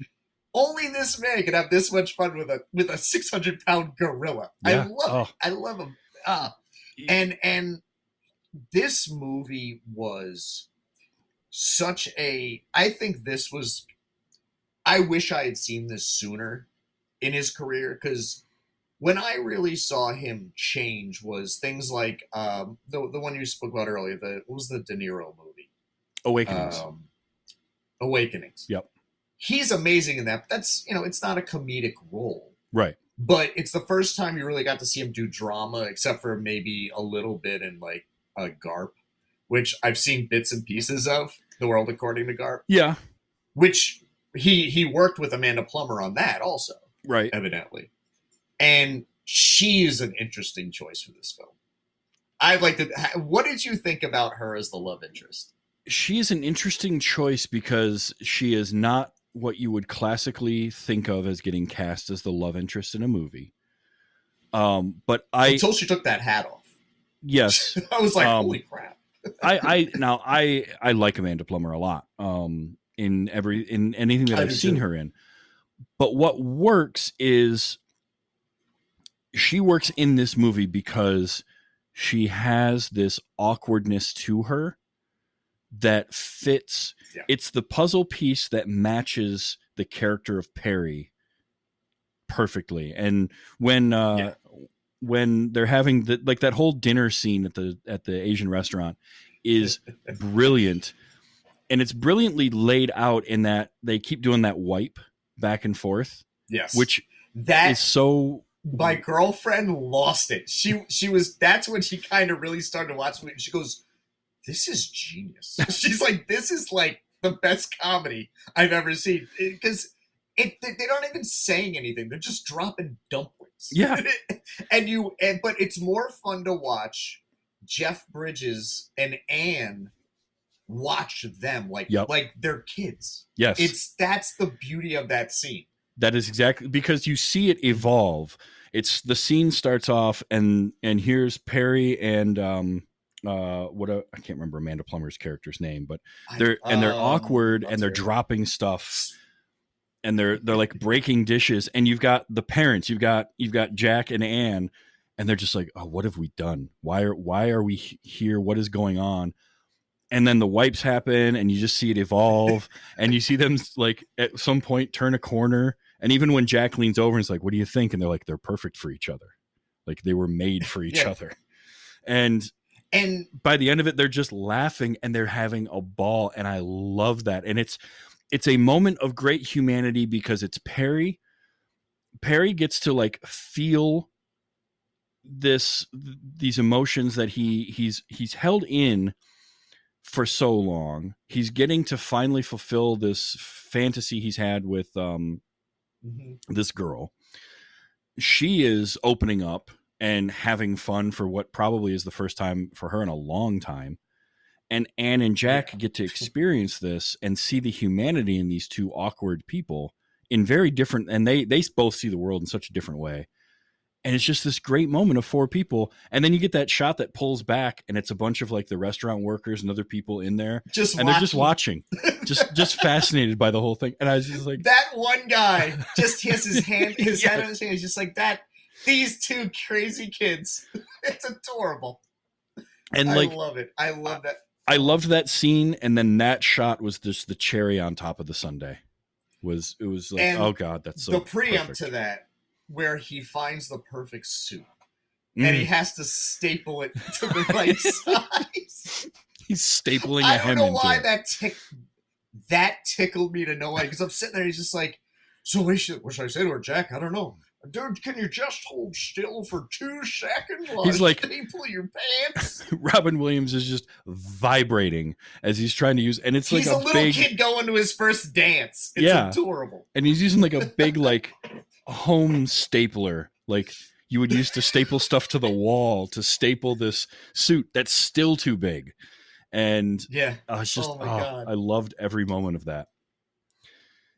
only this man can have this much fun with a with a six hundred pound gorilla. I love Oh. it. I love him. Uh, and and this movie was such a. I think this was. I wish I had seen this sooner in his career because when I really saw him change was things like um, the the one you spoke about earlier. The what was the De Niro movie? Awakenings. Um, Awakenings. Yep. He's amazing in that. But that's you know it's not a comedic role right. but it's the first time you really got to see him do drama, except for maybe a little bit in like a Garp, which I've seen bits and pieces of. The World According to Garp, Yeah. which he he worked with Amanda Plummer on that also, Right. evidently, and she is an interesting choice for this film. I'd like to. What did you think about her as the love interest? she is an interesting choice because she is not what you would classically think of as getting cast as the love interest in a movie. Um, but I Until she took that hat off, yes, <laughs> I was like, Um, "Holy crap!" I I <laughs> now I I like Amanda Plummer a lot. Um, in every in anything that I I've seen too. her in, but what works is she works in this movie because she has this awkwardness to her that fits Yeah. it's the puzzle piece that matches the character of Perry perfectly. And when uh Yeah. When they're having the like that whole dinner scene at the at the Asian restaurant is <laughs> brilliant. And it's brilliantly laid out in that they keep doing that wipe back and forth, Yes, which that is so my girlfriend lost it. She she was that's when she kind of really started to watch me. And she goes, "This is genius." <laughs> She's like, "This is like the best comedy I've ever seen." Because it, they, they aren't even saying anything; they're just dropping dumplings. Yeah. <laughs> and you and but it's more fun to watch Jeff Bridges and Anne watch them like Yep. like they're kids. yes. It's that's the beauty of that scene. That is exactly because you see it evolve. It's the scene starts off and and here's Perry and um uh what a, I can't remember Amanda Plummer's character's name, but they're and they're Um, awkward and they're dropping stuff and they're they're like breaking dishes and you've got the parents, you've got you've got Jack and Anne and they're just like, "Oh, what have we done? Why are why are we here? What is going on?" and then the wipes happen and you just see it evolve <laughs> and you see them like at some point turn a corner and even when jack leans over and is like what do you think and they're like they're perfect for each other like they were made for each Yeah. other and And by the end of it they're just laughing and they're having a ball and i love that and it's it's a moment of great humanity because it's perry. Perry gets to like feel this these emotions that he he's he's held in for so long. He's getting to finally fulfill this fantasy he's had with um Mhm. this girl. She is opening up and having fun for what probably is the first time for her in a long time and anne and jack Yeah. get to <laughs> experience this and see the humanity in these two awkward people in very different and they they both see the world in such a different way and it's just this great moment of four people and then you get that shot that pulls back and it's a bunch of like the restaurant workers and other people in there just and they're just watching just just <laughs> fascinated by the whole thing and i was just like that one guy just has his <laughs> hand his Yeah. head on his hand. He's just like that. These two crazy kids. It's adorable. and like I love it. I love that. I loved that scene, and then that shot was just the cherry on top of the sundae. Was it was like, And oh god, that's so the preempt perfect. to that, where he finds the perfect suit Mm. and he has to staple it to the <laughs> right size. he's stapling a I don't hem know why that tick that tickled me to no end because I'm sitting there. He's just like, so what should, what should I say to her, Jack? I don't know. Dude, can you just hold still for two seconds while He's like- pull your pants? <laughs> Robin Williams is just vibrating as he's trying to use, and it's like He's a, a, little big, kid going to his first dance. It's Yeah. adorable. and he's using like a <laughs> big like home stapler, like you would use to staple stuff to the wall to staple this suit that's still too big, and Yeah. uh, it's just Oh oh, God. I loved every moment of that.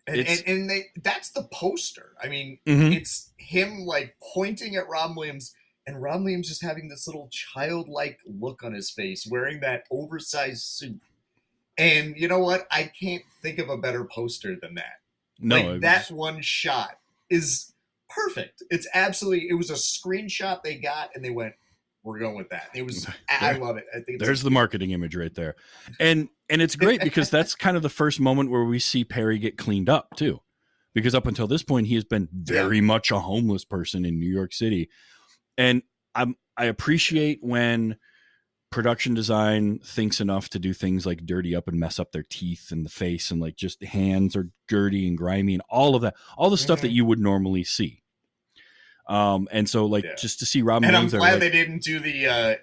And, and, and they that's the poster. I mean, Mhm. it's him like pointing at Rob Williams and Rob Williams just having this little childlike look on his face, wearing that oversized suit. And you know what? I can't think of a better poster than that. No, like was- that one shot is perfect. It's absolutely it was a screenshot they got and they went, We're going with that. It was <laughs> I love it. I think there's the marketing image right there and and it's great because <laughs> that's kind of the first moment where we see perry get cleaned up too because up until this point he has been very much a homeless person in new york city and i'm i appreciate when production design thinks enough to do things like dirty up and mess up their teeth and the face and like just hands are dirty and grimy and all of that all the stuff that Mhm. you would normally see um and so like Yeah. just to see robin and I'm williams there, glad like- they didn't do the uh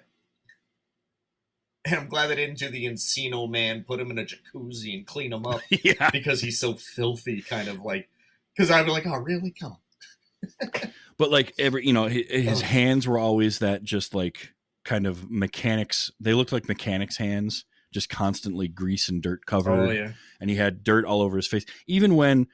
<laughs> and I'm glad they didn't do the Encino man, put him in a jacuzzi and clean him up <laughs> yeah because he's so filthy, kind of like. Because I'd be like, oh, really? Come on. <laughs> but like every you know his, his Oh. hands were always that just like kind of mechanics they looked like mechanics hands just constantly grease and dirt covered Oh yeah. and he had dirt all over his face even when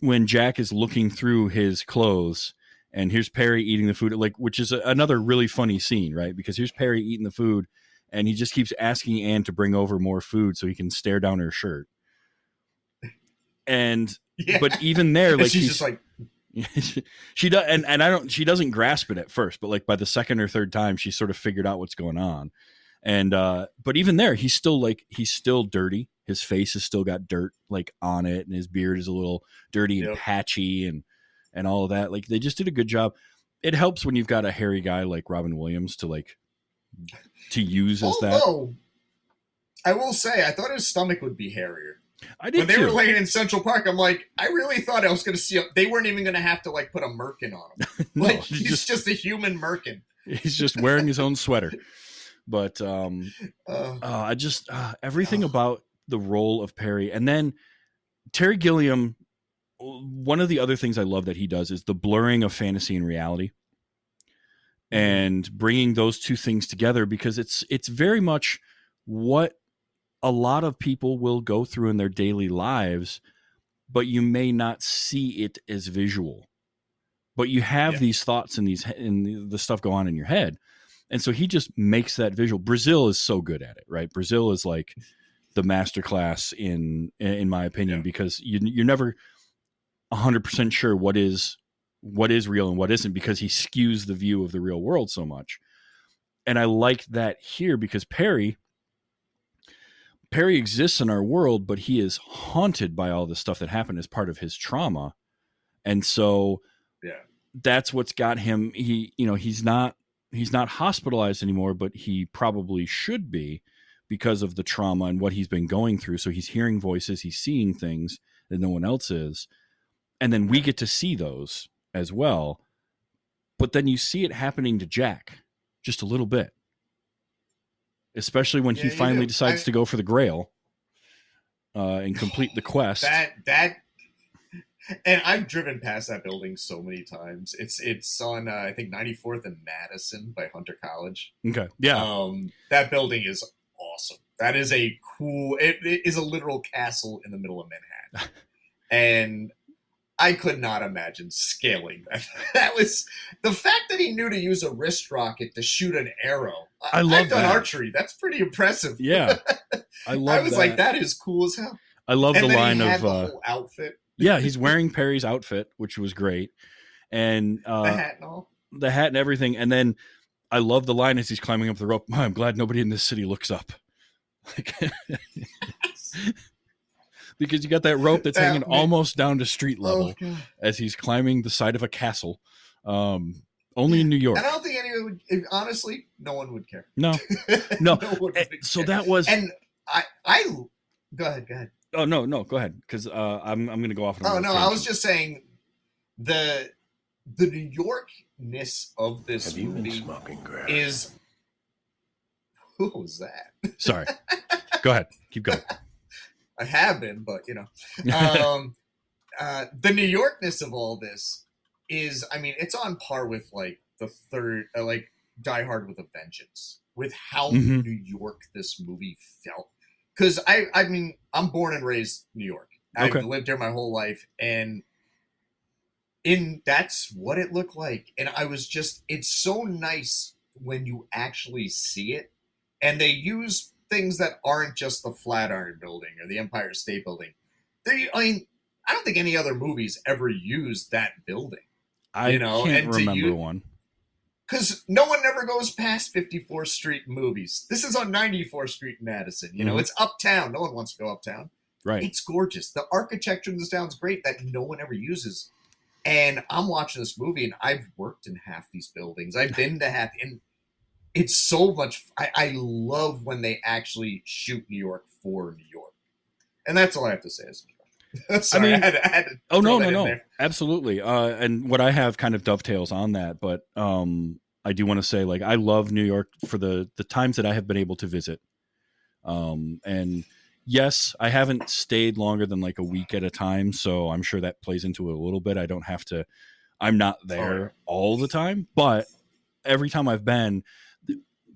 when jack is looking through his clothes and here's perry eating the food like which is a, another really funny scene right? Because here's perry eating the food and he just keeps asking anne to bring over more food so he can stare down her shirt. And Yeah. but even there like she's he's- just like, <laughs> she does and, and i don't she doesn't grasp it at first but like by the second or third time she sort of figured out what's going on. And uh but even there he's still like he's still dirty. His face has still got dirt like on it and his beard is a little dirty and patchy and and all of that like they just did a good job it helps when you've got a hairy guy like robin williams to like to use as that I will say, I thought his stomach would be hairier. i did When they too were laying in Central Park, I'm like, I really thought I was going to see. A, they weren't even going to have to like put a merkin on him. <laughs> no, Like he's just just, a human merkin. he's just wearing his own sweater but um <laughs> Uh, uh, I just uh, everything Oh. about the role of Perry, and then Terry Gilliam. One of the other things I love that he does is the blurring of fantasy and reality, mm-hmm. and bringing those two things together because it's it's very much what a lot of people will go through in their daily lives, but you may not see it as visual. But you have Yeah. these thoughts and these and the stuff go on in your head, and so he just makes that visual. Brazil is so good at it, right? Brazil is like the masterclass in in my opinion Yeah. because you you're never 100% sure what is what is real and what isn't because he skews the view of the real world so much. And I like that here because Perry Perry exists in our world, but he is haunted by all the stuff that happened as part of his trauma. And so Yeah. that's what's got him he you know, he's not he's not hospitalized anymore, but he probably should be because of the trauma and what he's been going through. So he's hearing voices, he's seeing things that no one else is. And then we get to see those as well. But then you see it happening to Jack just a little bit. Especially when Yeah, he finally do. decides I- to go for the grail uh, and complete the <laughs> quest. That that and I've driven past that building so many times. It's it's on uh, I think 94th and Madison by Hunter College. okay. Yeah. Um, that building is awesome. That is a cool. It, it is a literal castle in the middle of Manhattan, <laughs> and I could not imagine scaling that. <laughs> That was the fact that he knew to use a wrist rocket to shoot an arrow. I love I've done that. archery. That's pretty impressive. yeah. <laughs> I love I was that. like, that is cool as hell. I love and the line of the uh, whole outfit, yeah, he's <laughs> wearing Perry's outfit, which was great. And the uh, hat and all. the hat and everything. And then I love the line as he's climbing up the rope. I'm glad nobody in this city looks up. Like, because you got that rope that's hanging ma- almost down to street level Oh, as he's climbing the side of a castle. Um, only in New York. And I don't think anyone would. if- honestly, no one would care. No. <laughs> No. one would Eh, So care. that was. and I, I, go ahead, go ahead. oh no, no, go ahead, because uh, I'm I'm gonna go off. on Oh another no, I was just saying the the New Yorkness of this Have you been movie smoking grass? is. Who was that? sorry. <laughs> go ahead, keep going. I have been, but you know, <laughs> um, uh, the New Yorkness of all this is, I mean, it's on par with like the third, uh, like Die Hard with a Vengeance, with how Mhm. New York this movie felt. Because I, I mean, I'm born and raised New York. I've Okay. lived here my whole life, and in that's what it looked like. And I was just, it's so nice when you actually see it, and they use things that aren't just the Flatiron Building or the Empire State Building. They, I mean, I don't think any other movies ever used that building I you know, can't and remember you- one. because no one ever goes past 54th Street movies. This is on 94th Street in Madison. You know, Mhm. it's uptown. No one wants to go uptown. Right. It's gorgeous. The architecture in this town's great that no one ever uses. And I'm watching this movie, and I've worked in half these buildings. I've <laughs> been to half, and it's so much. I, I love when they actually shoot New York for New York, and that's all I have to say. As <laughs> Sorry, I, mean- had to, I had to Oh no, no, no, there. absolutely. Uh, and what I have kind of dovetails on that, but um, I do want to say, like, I love New York for the the times that I have been able to visit. Um, and yes, I haven't stayed longer than like a week at a time, so I'm sure that plays into it a little bit. I don't have to. I'm not there yeah. all the time, but every time I've been,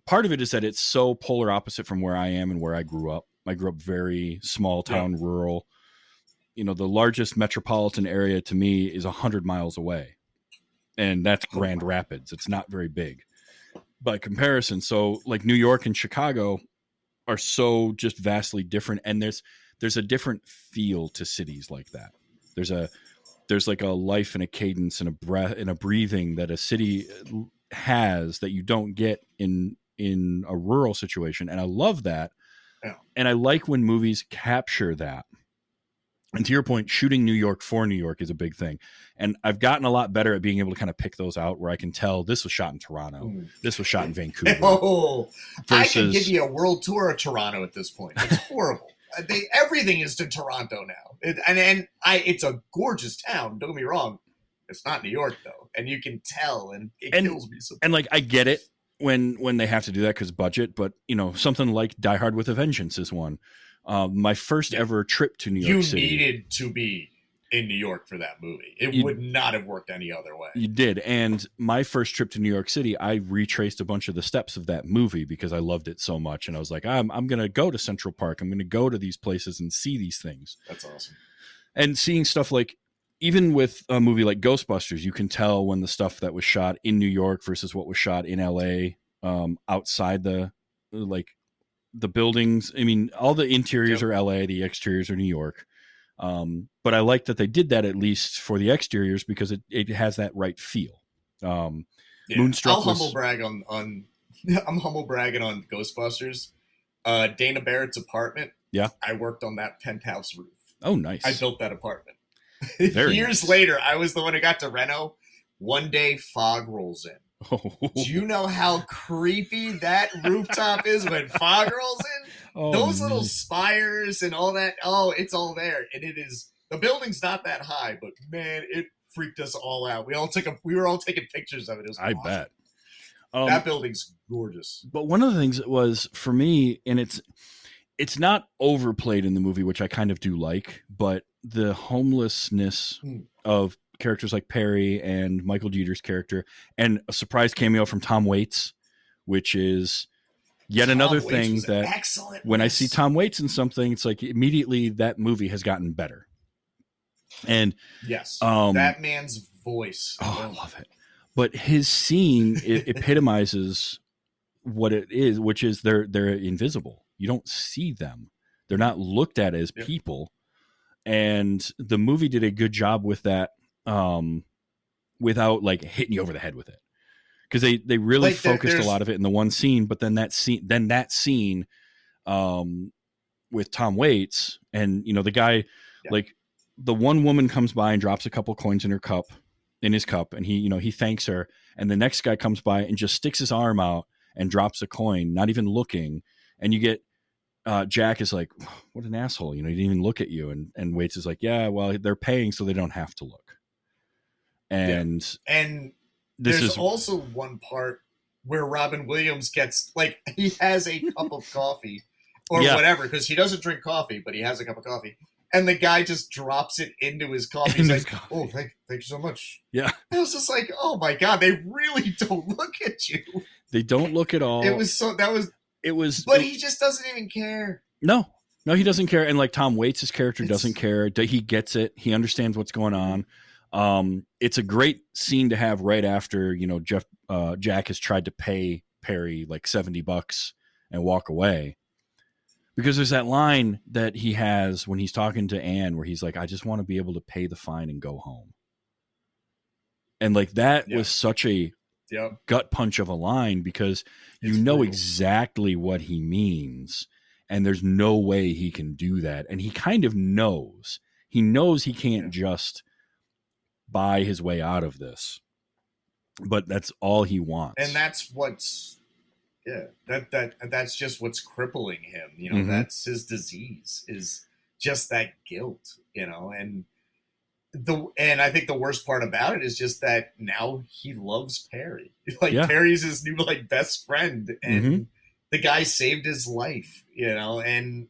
part of it is that it's so polar opposite from where I am and where I grew up. I grew up very small town, rural. You know, the largest metropolitan area to me is a hundred miles away, and that's oh, Grand Rapids. It's not very big by comparison. So, like New York and Chicago are so just vastly different, and there's there's a different feel to cities like that. There's a there's like a life and a cadence and a breath and a breathing that a city uh, has that you don't get in in a rural situation and i love that Yeah. and i like when movies capture that and to your point shooting new york for new york is a big thing and i've gotten a lot better at being able to kind of pick those out where i can tell this was shot in toronto Mm. this was shot in vancouver <laughs> Oh, I can give you a world tour of Toronto at this point. It's horrible. <laughs> Uh, they, everything is to Toronto now, it, and and I. It's a gorgeous town. Don't get me wrong. It's not New York though, and you can tell, and it And- kills me. Sometimes. and like I get it when when they have to do that because budget, but you know something like Die Hard with a Vengeance is one. Um, my first ever trip to New York you City. needed to be in New York for that movie. It You- would not have worked any other way. You did, and my first trip to New York City, I retraced a bunch of the steps of that movie because I loved it so much, and I was like, I'm I'm gonna go to Central Park. I'm gonna go to these places and see these things. That's awesome. and seeing stuff like even with a movie like Ghostbusters, you can tell when the stuff that was shot in New York versus what was shot in LA, um, outside the like the buildings. I mean, all the interiors Yep. are LA, the exteriors are New York. Um, but I like that they did that at least for the exteriors because it, it has that right feel. Um, Yeah. Moonstruck I'll was- humble brag on on. <laughs> I'm humble bragging on Ghostbusters. Uh, Dana Barrett's apartment Yeah. I worked on that penthouse roof. Oh, nice. I built that apartment. <laughs> Very Years nice. later, I was the one who got to reno. One day, fog rolls in. <laughs> Do you know how creepy that rooftop is when fog rolls in? <laughs> Oh, Those little man. spires and all that. Oh, it's all there, and it is. The building's not that high, but man, it freaked us all out. We all took a. We were all taking pictures of it. It was I awesome. bet. Um, that building's gorgeous. but one of the things that was for me, and it's it's not overplayed in the movie, which I kind of do like, but the homelessness Hmm. of characters like Perry and Michael Jeter's character, and a surprise cameo from Tom Waits, which is yet Tom another Waits thing that excellent. when I see. Tom Waits in something, it's like immediately that movie has gotten better. And yes, um, that man's voice. Oh, I love it. But his scene it epitomizes what it is, which is they're they're invisible. You don't see them. They're not looked at as Yep. people. And the movie did a good job with that, um, without like hitting you over the head with it. Because they they really Like, there- focused a lot of it in the one scene, but then that scene then that scene um with Tom Waits and you know the guy Yeah. like the one woman comes by and drops a couple coins in her cup in his cup and he you know he thanks her and the next guy comes by and just sticks his arm out and drops a coin not even looking and you get uh, Jack is like <sighs> what an asshole you know he didn't even look at you and and Waits is like yeah well they're paying so they don't have to look and And this there's is also one part where Robin Williams gets like <laughs> he has a cup of coffee or Yeah. whatever because he doesn't drink coffee, but he has a cup of coffee, and the guy just drops it into his coffee. He's his like, coffee. "Oh, thank, thank you so much." Yeah. <laughs> I was just like, "Oh my god, they really <laughs> don't look at you." they don't look at all It was so that was, it was but he just doesn't even care. No, no, he doesn't care. And like Tom Waits' his character It's- doesn't care. He gets it. He understands what's going on. Um, it's a great scene to have right after you know Jeff uh, Jack has tried to pay Perry like seventy bucks and walk away. Because there's that line that he has when he's talking to Anne where he's like, I just want to be able to pay the fine and go home. And like that Yeah. was such a Yep. gut punch of a line because you It's know brutal. exactly what he means and there's no way he can do that and he kind of knows he knows he can't just buy his way out of this but that's all he wants and that's what's yeah that that that's just what's crippling him you know Mhm. that's his disease is just that guilt you know and the and i think the worst part about it is just that now he loves perry <laughs> like Yeah. perry's his new like best friend and Mhm. the guy saved his life you know and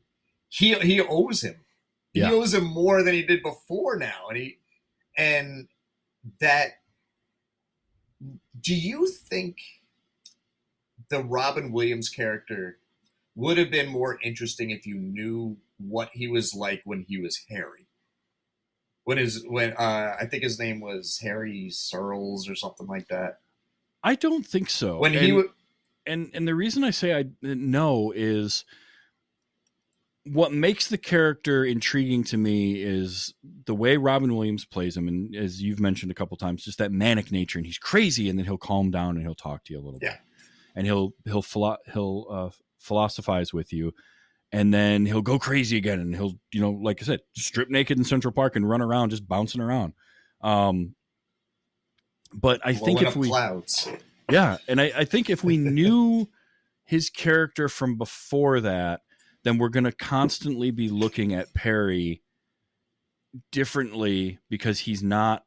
he he owes him Yeah. he owes him more than he did before now and he and that do you think the Robin Williams character would have been more interesting if you knew what he was like when he was Harry? When his when uh, I think his name was Harry Searles or something like that. i don't think so When and, he would, and and the reason i say i no is what makes the character intriguing to me is the way Robin Williams plays him, and as you've mentioned a couple times, just that manic nature, and he's crazy, and then he'll calm down and he'll talk to you a little Yeah. bit, and he'll he'll philo- he'll uh, philosophize with you, and then he'll go crazy again, and he'll you know like I said, strip naked in Central Park and run around just bouncing around. Um, but I think if we clouds. yeah, and I, I think if we <laughs> knew his character from before that, then we're going to constantly be looking at Perry differently because he's not.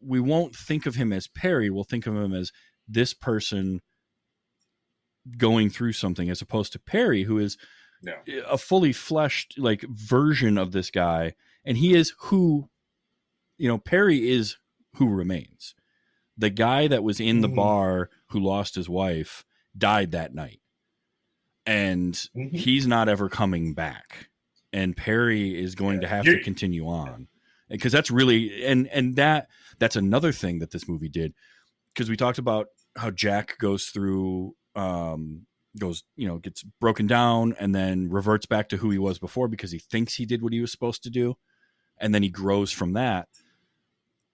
We won't think of him as Perry. We'll think of him as this person going through something, as opposed to Perry, who is No. a fully fleshed like version of this guy, and he is who, you know, Perry is who remains. The guy that was in the Mhm. bar who lost his wife died that night, and Mhm. he's not ever coming back. And Perry is going Yeah. to have You're- to continue on because that's really and and that that's another thing that this movie did because we talked about how Jack goes through um goes you know gets broken down and then reverts back to who he was before because he thinks he did what he was supposed to do. And then he grows from that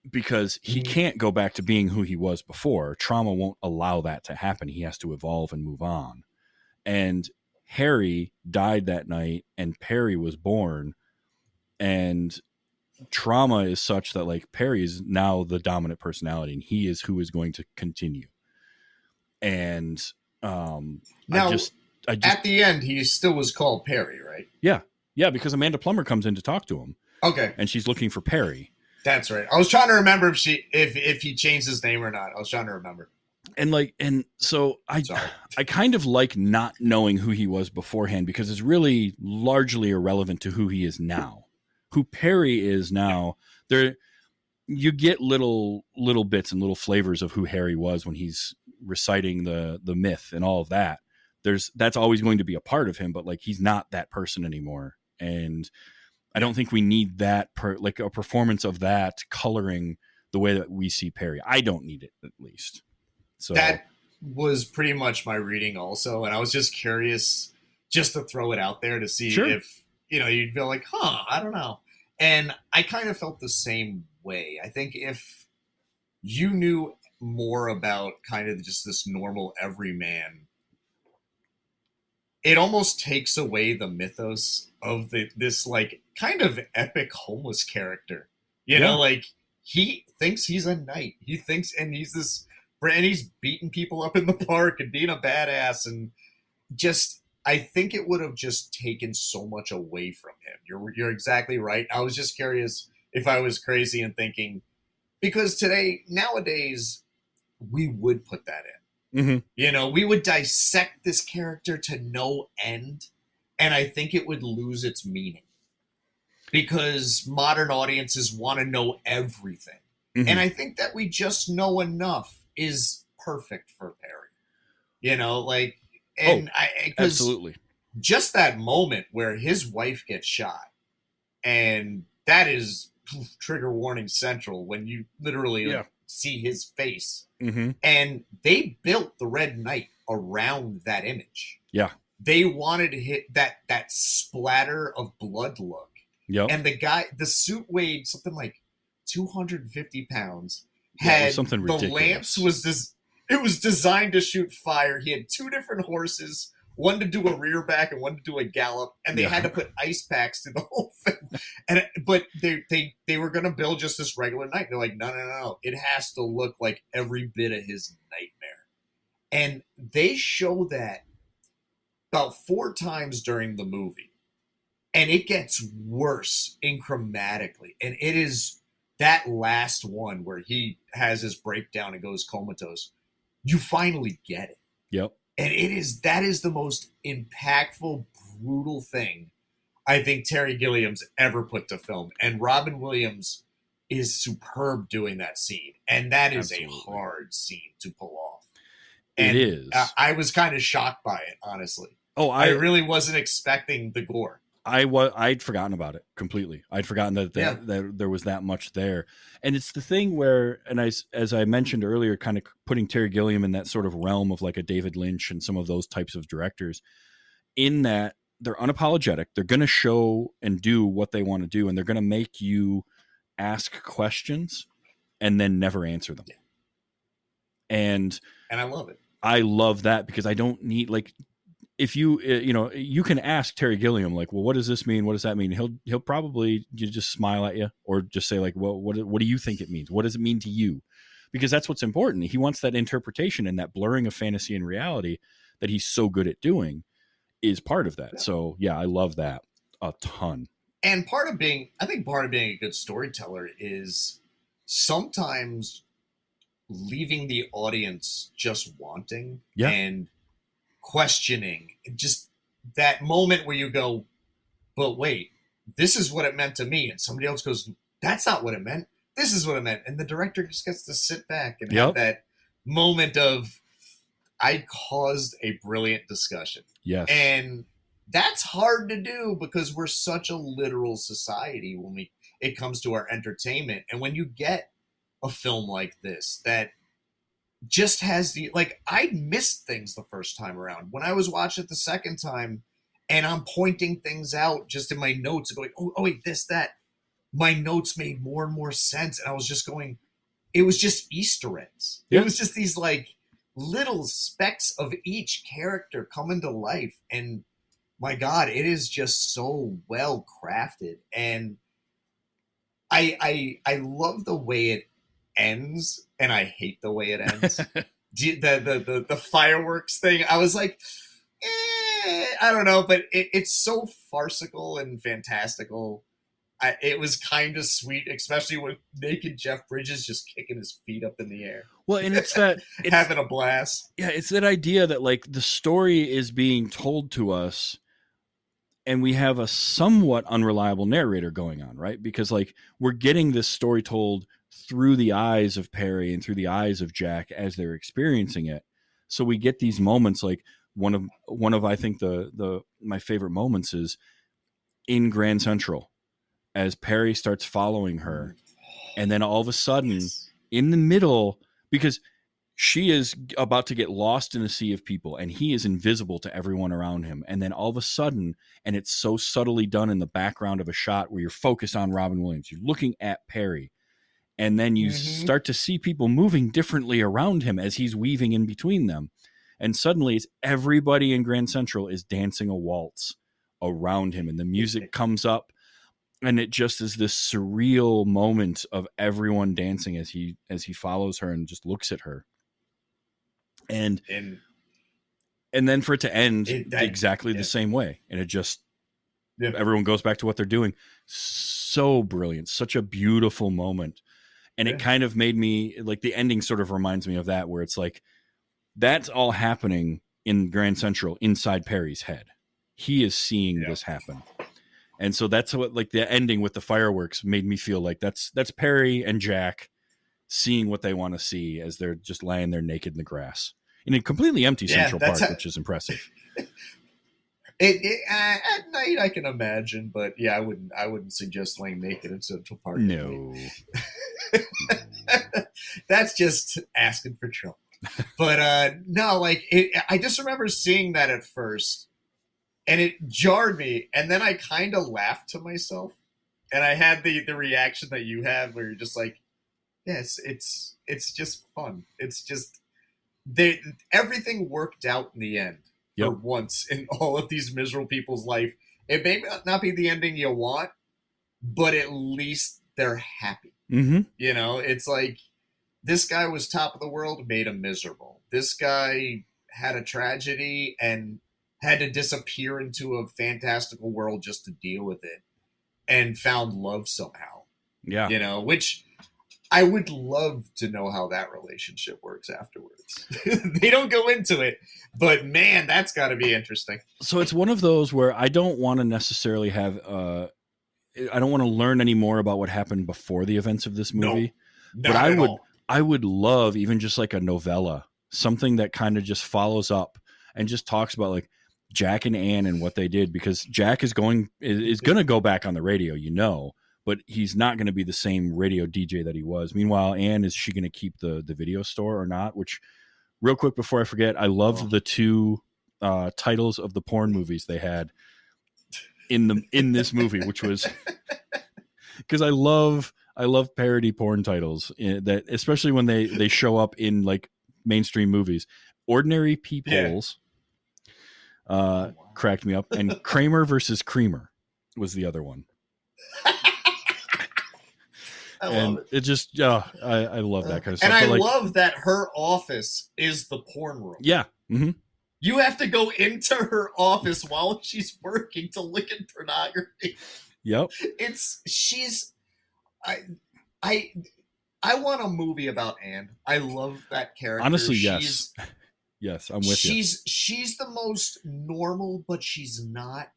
because he Mhm. can't go back to being who he was before. Trauma won't allow that to happen. He has to evolve and move on. And Harry died that night and Perry was born. And trauma is such that like Perry is now the dominant personality and he is who is going to continue. And um Now, I just I just At the end, he still was called Perry, right? yeah, yeah, because Amanda Plummer comes in to talk to him Okay, and she's looking for Perry. that's right. I was trying to remember if she if if he changed his name or not. I was trying to remember. And like and so I Sorry. <sighs> I kind of like not knowing who he was beforehand because it's really largely irrelevant to who he is now. Who Perry is now, there you get little little bits and little flavors of who Harry was when he's reciting the the myth and all of that. There's that's always going to be a part of him, but like he's not that person anymore. And I don't think we need that per like a performance of that coloring the way that we see Perry. I don't need it at least. So That was pretty much my reading, also, and I was just curious, just to throw it out there to see Sure. if you know you'd feel like, huh, I don't know. And I kind of felt the same way. I think if you knew more about kind of just this normal everyman, it almost takes away the mythos of the, this like kind of epic homeless character. You Yeah. know, like he thinks he's a knight. He thinks, and he's this, and he's beating people up in the park and being a badass, and just I think it would have just taken so much away from him. You're you're exactly right. I was just curious if I was crazy and thinking because today nowadays we would put that in. Mhm. You know, we would dissect this character to no end, and I think it would lose its meaning because modern audiences want to know everything. Mhm. And I think that we just know enough is perfect for Perry. You know, like, and I absolutely. just that moment where his wife gets shot, and that is trigger warning central when you literally like, Yeah. See his face Mm-hmm. and they built the red knight around that image Yeah. they wanted to hit that that splatter of blood look Yep. and the guy the suit weighed something like 250 pounds Yeah, had something the ridiculous. lance was des- it was designed to shoot fire he had two different horses one to do a rear back and one to do a gallop and they Yeah. had to put ice packs to the <laughs> whole thing. And it- but they they they were going to build just this regular knight they're like no no no no. It has to look like every bit of his nightmare. And they show that about four times during the movie and it gets worse incrementally. And it is that last one where he has his breakdown and goes comatose. You finally get it. Yep. And it is that is the most impactful brutal thing i think terry gilliam's ever put to film. And robin williams is superb doing that scene. And that is Absolutely. a hard scene to pull off. It and uh, is. I, I was kind of shocked by it honestly. Oh, I, I really wasn't expecting the gore I was I'd forgotten about it completely. I'd forgotten that that, Yeah. that there was that much there, and it's the thing where, and I as I mentioned earlier, kind of putting Terry Gilliam in that sort of realm of like a David Lynch and some of those types of directors, in that they're unapologetic. They're going to show and do what they want to do, and they're going to make you ask questions and then never answer them. Yeah. And and i love it I love that because I don't need like if you uh, you know you can ask Terry Gilliam like well what does this mean? What does that mean? He'll he'll probably just smile at you or just say like well what what do you think it means? What does it mean to you? Because that's what's important. He wants that interpretation and that blurring of fantasy and reality that he's so good at doing is part of that. So yeah I love that a ton. And part of being i think part of being a good storyteller is sometimes leaving the audience just wanting Yeah. and questioning just that moment where you go but wait this is what it meant to me and somebody else goes that's not what it meant. This is what it meant. And the director just gets to sit back and have that moment of i caused a brilliant discussion. Yes. And that's hard to do because we're such a literal society when we it comes to our entertainment. And when you get a film like this that just has the like i missed things the first time around. When i was watching it the second time and i'm pointing things out just in my notes and going oh, oh wait this that. My notes made more and more sense and i was just going it was just easter eggs. Yeah. it was just these like little specks of each character coming to life and my God, it is just so well crafted, and I I I love the way it ends, and I hate the way it ends. <laughs> The, the the the fireworks thing, I was like, eh, I don't know, but it, it's so farcical and fantastical. I, it was kind of sweet, especially with naked Jeff Bridges just kicking his feet up in the air, well, and it's that <laughs> it's, having a blast. yeah, it's that idea that like the story is being told to us and we have a somewhat unreliable narrator going on, right? Because like we're getting this story told through the eyes of Perry and through the eyes of Jack as they're experiencing it. So we get these moments like one of one of I think the the my favorite moments is in Grand Central as Perry starts following her and then all of a sudden Yes. in the middle because she is about to get lost in a sea of people and he is invisible to everyone around him and then all of a sudden and it's so subtly done in the background of a shot where you're focused on robin williams you're looking at perry and then you Mhm. start to see people moving differently around him as he's weaving in between them and suddenly it's everybody in grand central is dancing a waltz around him and the music comes up and it just is this surreal moment of everyone dancing as he as he follows her and just looks at her and and and then for it to end It- that- exactly yeah. the same way and it just Yeah. everyone goes back to what they're doing so brilliant such a beautiful moment and Yeah. it kind of made me like the ending sort of reminds me of that where it's like that's all happening in grand central inside perry's head he is seeing Yeah. this happen and so that's what like the ending with the fireworks made me feel like that's that's perry and jack seeing what they want to see as they're just lying there naked in the grass in a completely empty Yeah, central park how- which is impressive <laughs> it, it uh, at night I can imagine, but yeah, I wouldn't I wouldn't suggest laying naked in Central Park. no <laughs> that's just asking for trouble. <laughs> but uh no, like it, I just remember seeing that at first, and it jarred me, and then I kind of laughed to myself, and I had the the reaction that you have, where you're just like, yes, it's it's just fun. It's just they everything worked out in the end for once in <laughs> all of these miserable people's life. It may not be the ending you want, but at least they're happy. mm-hmm You know, it's like this guy was top of the world, made him miserable. This guy had a tragedy and had to disappear into a fantastical world just to deal with it and found love somehow. yeah You know, which I would love to know how that relationship works afterwards. <laughs> they don't go into it, but man, that's got to be interesting. so it's one of those where I don't want to necessarily have uh I don't want to learn any more about what happened before the events of this No. movie. Not I would- all. I would love even just like a novella, something that kind of just follows up and just talks about like Jack and Anne and what they did because Jack is going is, is going to go back on the radio, you know, but he's not going to be the same radio DJ that he was. Meanwhile, Anne is she going to keep the the video store or not? Which real quick before I forget, I loved Oh. the two uh titles of the porn movies they had in the in this movie, which was <laughs> because I love I love parody porn titles eh, that especially when they they show up in like mainstream movies. Ordinary Peoples uh, cracked me up, and Kramer versus Creamer was the other one, <laughs> I love and it. it just yeah, I, I love that kind of stuff. And I like, love that her office is the porn room. yeah, hmm You have to go into her office while she's working to look at pornography. yep, It's she's I I I want a movie about Anne. I love that character. honestly, She's- yes, <laughs> yes, I'm with you. she's she's the most normal, but she's not,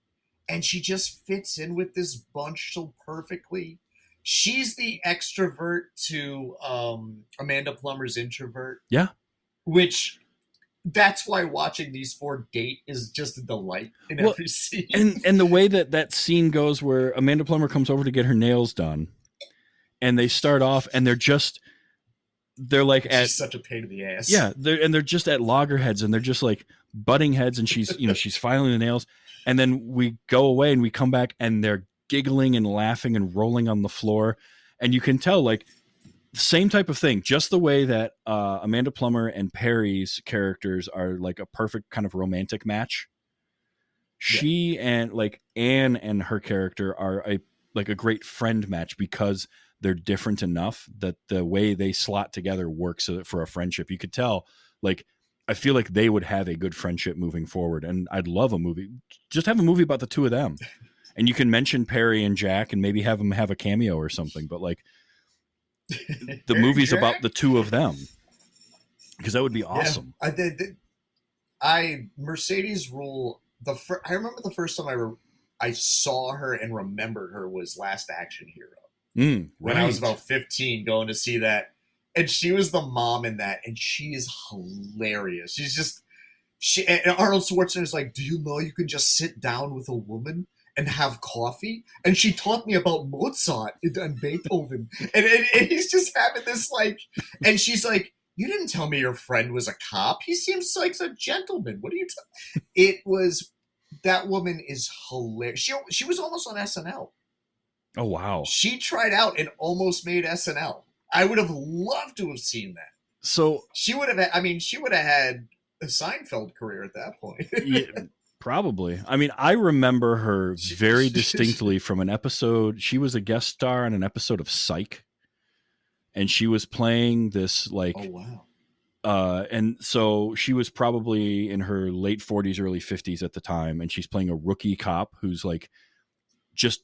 and she just fits in with this bunch so perfectly. She's the extrovert to um, Amanda Plummer's introvert. Yeah. which that's why watching these four date is just a delight in Well, every <laughs> scene. and and the way that that scene goes where Amanda Plummer comes over to get her nails done and they start off and they're just they're like she's at such a pain in the ass. yeah they're and they're just at loggerheads and they're just like butting heads and she's you know <laughs> she's filing the nails and then we go away and we come back and they're giggling and laughing and rolling on the floor and you can tell like same type of thing just the way that uh, amanda plummer and perry's characters are like a perfect kind of romantic match she and like Anne and her character are a like a great friend match because they're different enough that the way they slot together works for a friendship. You could tell like I feel like they would have a good friendship moving forward, and I'd love a movie. Just have a movie about the two of them, <laughs> and you can mention Perry and Jack, and maybe have them have a cameo or something. But like, <laughs> the movie's Jack? about the two of them, because that would be awesome. Yeah, I did. I Mercedes Ruehl the. Fir- I remember the first time I re- I saw her and remembered her was Last Action Hero Mm, when I was about fifteen, going to see that, and she was the mom in that, and she is hilarious. She's just she. And Arnold Schwarzenegger's like, "Do you know you can just sit down with a woman?" And have coffee, and she taught me about Mozart and, Beethoven, and, and, and he's just having this like, and she's like, you didn't tell me your friend was a cop. He seems like a gentleman. What are you? T-? It was that woman is hilarious. She she was almost on SNL. Oh wow! She tried out and almost made SNL. I would have loved to have seen that. So She would have. I mean, she would have had a Seinfeld career at that point. yeah, probably. I mean, I remember her <laughs> very <laughs> distinctly from an episode. She was a guest star on an episode of Psych, and she was playing this like oh wow! uh and so she was probably in her late 40s early 50s at the time and she's playing a rookie cop who's like just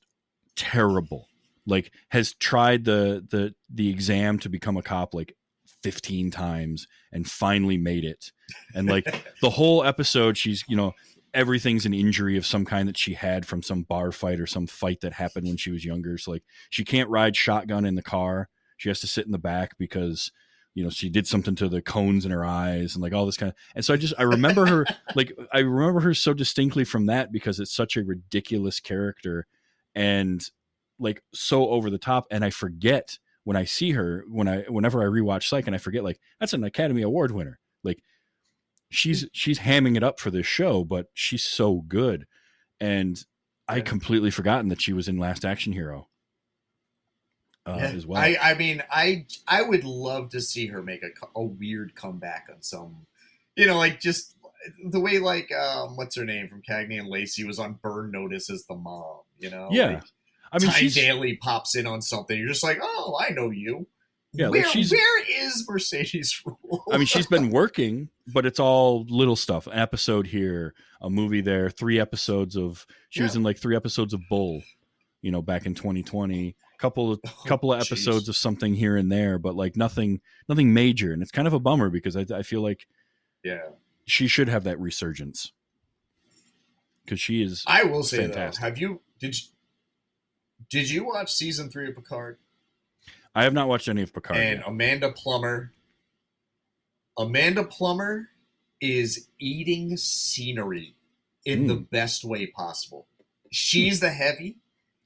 terrible like has tried the the the exam to become a cop like 15 times and finally made it and like <laughs> the whole episode she's you know everything's an injury of some kind that she had from some bar fight or some fight that happened when she was younger. So like she can't ride shotgun in the car. She has to sit in the back because you know she did something to the cones in her eyes and like all this kind of and so i just i remember her <laughs> like i remember her so distinctly from that because it's such a ridiculous character and like so over the top. And i forget when i see her when i whenever i rewatch psych and i forget like that's an academy award winner. Like she's she's hamming it up for this show but she's so good and i completely forgotten that she was in last action hero uh, Yeah. as well I, I mean, I I would love to see her make a, a weird comeback on some, you know, like just the way like um, what's her name from Cagney and Lacey was on Burn Notice as the mom. You know, Yeah. Like, i mean Tyne she's Daly pops in on something. You're just like, oh, I know you. Yeah, where, she's- where is Mercedes <laughs> Ruehl? I mean, she's been working, but it's all little stuff. An episode here, a movie there, three episodes of. She was in like three episodes of Bull, you know, back in 2020. Couple of Oh, couple of episodes of something here and there, but like nothing nothing major, and it's kind of a bummer because I, I feel like Yeah, she should have that resurgence because she is. I will say Fantastic. though, have you did you, did you watch season three of Picard? I have not watched any of Picard. and yet. Amanda Plummer. Amanda Plummer is eating scenery in the hmm. best way possible. Hmm. She's the heavy,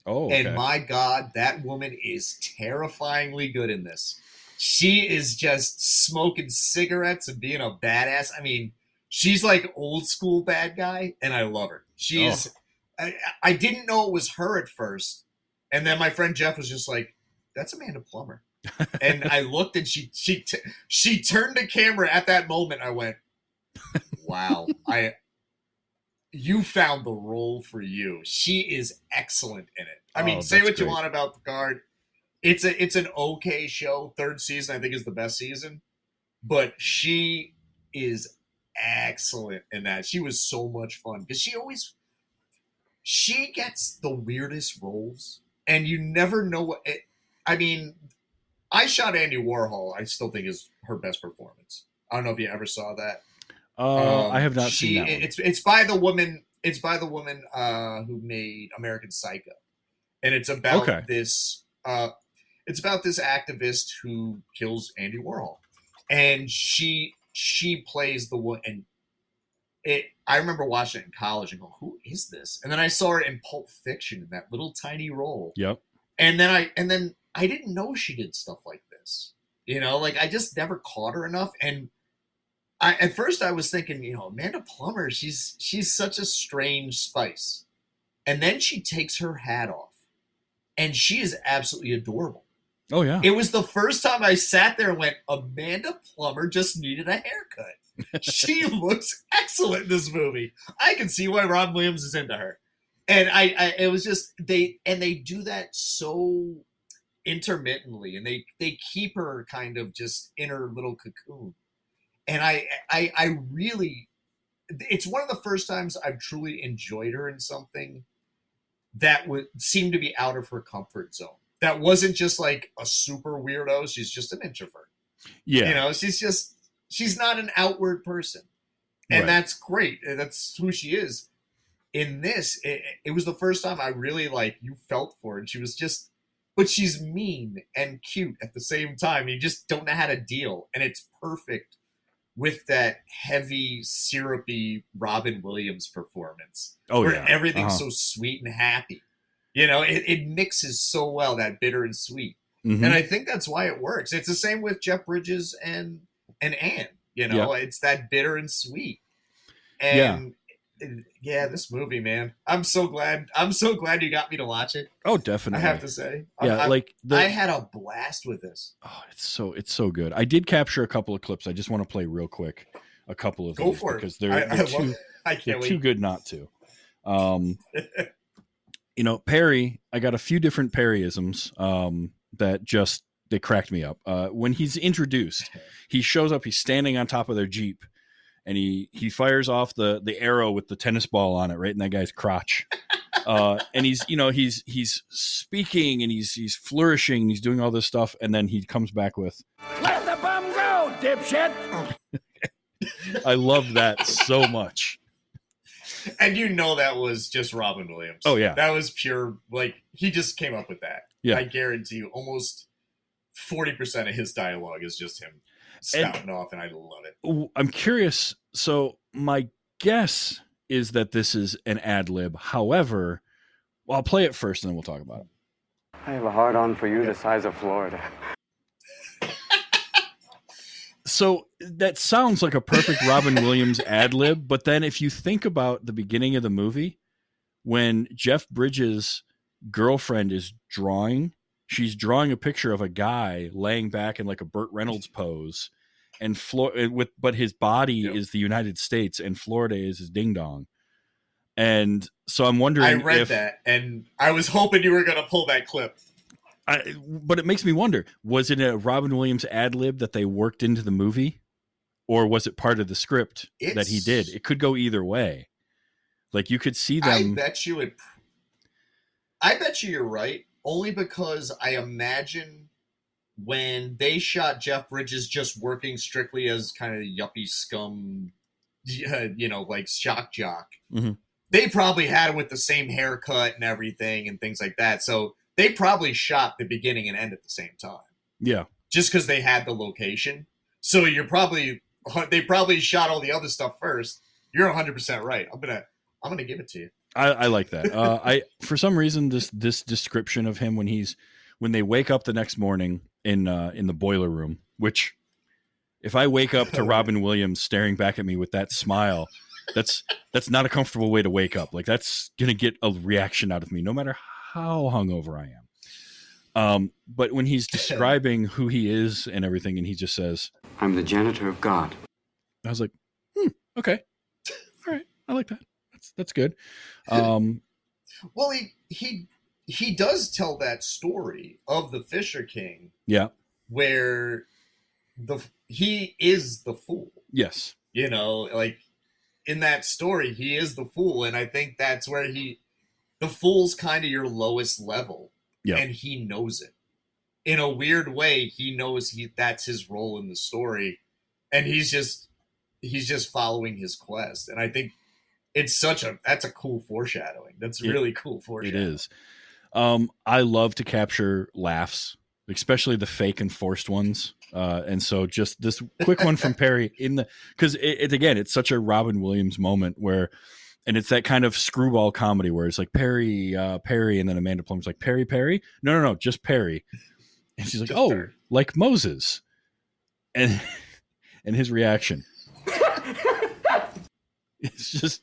oh, okay. and my God, that woman is terrifyingly good in this. She is just smoking cigarettes and being a badass. I mean, she's like old school bad guy, and I love her. She's. Oh. I, I didn't know it was her at first, and then my friend Jeff was just like, "That's Amanda Plummer." and I looked, and she she t- she turned the camera at that moment. I went, "Wow, I." You found the role for you. She is excellent in it. I mean, Oh, say what you want about Picard. It's a it's an okay show. Third season, I think, is the best season, but she is excellent in that. She was so much fun because she always she gets the weirdest roles, and you never know what. It, I mean, I shot Andy Warhol. I still think is her best performance. I don't know if you ever saw that. uh, Um, I have not she, seen that. One. It's it's by the woman. It's by the woman uh, who made American Psycho, and it's about Okay. this. Uh, it's about this activist who kills Andy Warhol, and she she plays the one. And it. I remember watching it in college and go, "Who is this?" And then I saw her in Pulp Fiction in that little tiny role, Yep. and then I and then I didn't know she did stuff like this. You know, like I just never caught her enough. And I at first I was thinking, you know, Amanda Plummer, she's she's such a strange spice. And then she takes her hat off. And she is absolutely adorable. Oh yeah. It was the first time I sat there and went, Amanda Plummer just needed a haircut. she <laughs> looks excellent in this movie. I can see why Rob Williams is into her. And I, I it was just they and they do that so intermittently and they they keep her kind of just in her little cocoon. And I I I really it's one of the first times I've truly enjoyed her in something that would seem to be out of her comfort zone. That wasn't just like a super weirdo. She's just an introvert. Yeah. You know, she's just she's not an outward person. And Right. that's great. That's who she is. In this, it, it was the first time I really like you felt for her. And she was just but she's mean and cute at the same time. You just don't know how to deal. And it's perfect with that heavy, syrupy Robin Williams performance oh where yeah. everything's Uh-huh. so sweet and happy. You know, it, it mixes so well that bitter and sweet, Mhm. and I think that's why it works. It's the same with Jeff Bridges and and Anne. You know, it's that bitter and sweet. And yeah, this movie, man, I'm so glad. I'm so glad you got me to watch it. oh, definitely. I have to say, yeah, I, like the I had a blast with this. oh, it's so it's so good. I did capture a couple of clips. I just want to play real quick a couple of Go these for it. because they're, I, they're I too. I can't too good not to. Um, <laughs> you know, Perry. I got a few different Perryisms um, that just they cracked me up. Uh, when he's introduced, <laughs> he shows up. He's standing on top of their jeep, and he he fires off the the arrow with the tennis ball on it right in that guy's crotch. Uh, <laughs> and he's you know he's he's speaking and he's he's flourishing. And he's doing all this stuff, and then he comes back with, Let the bum go, dipshit! <laughs> "I love that so much." And you know that was just Robin Williams. Oh, yeah. that was pure. Like he just came up with that. Yeah. I guarantee you, almost forty percent of his dialogue is just him spouting off, and I love it. I'm curious. So my guess is that this is an ad lib. However, well, I'll play it first and then we'll talk about it. I have a hard on for you the size of Florida. <laughs> So that sounds like a perfect Robin Williams ad lib, but then if you think about the beginning of the movie, when Jeff Bridges' girlfriend is drawing, she's drawing a picture of a guy laying back in like a Burt Reynolds pose, and Flor- with but his body Yep. is the United States and Florida is his ding dong. And so I'm wondering I read if that, and I was <laughs> hoping you were going to pull that clip. I, but it makes me wonder: was it a Robin Williams ad lib that they worked into the movie, or was it part of the script that he did? It could go either way. Like you could see them. I bet you it. I bet you you're right, only because I imagine when they shot Jeff Bridges just working strictly as kind of yuppie scum, you know, like shock jock. Mhm. They probably had him with the same haircut and everything and things like that. So they probably shot the beginning and end at the same time, yeah, just because they had the location. So you're probably they probably shot all the other stuff first. You're 100 percent right. I'm gonna I'm gonna give it to you. I, I like that. Uh, I for some reason this this description of him when he's when they wake up the next morning in uh, in the boiler room, which if I wake up to <laughs> Robin Williams staring back at me with that smile, that's that's not a comfortable way to wake up. Like that's gonna get a reaction out of me, no matter how hungover I am. Um, but when he's <laughs> describing who he is and everything, and he just says, I'm the janitor of God. I was like, hmm, okay, all right, I like that. That's that's good. Um, <laughs> Well, he he he does tell that story of the Fisher King yeah, where the he is the fool. yes, You know, like in that story, he is the fool, and I think that's where he the fool's kind of your lowest level, Yeah. and he knows it. In a weird way, he knows he that's his role in the story, and he's just he's just following his quest, and I think. It's such a that's a cool foreshadowing. That's It- really cool foreshadowing. It is. Um, I love to capture laughs, especially the fake and forced ones. Uh, and so just this quick one from <laughs> Perry in the because it, it again it's such a Robin Williams moment where and it's that kind of screwball comedy where it's like Perry, uh, Perry, and then Amanda Plummer's like Perry, Perry. No, no, no, just Perry. And she's like, Just oh, Perry. like Moses, and <laughs> and his reaction. It's just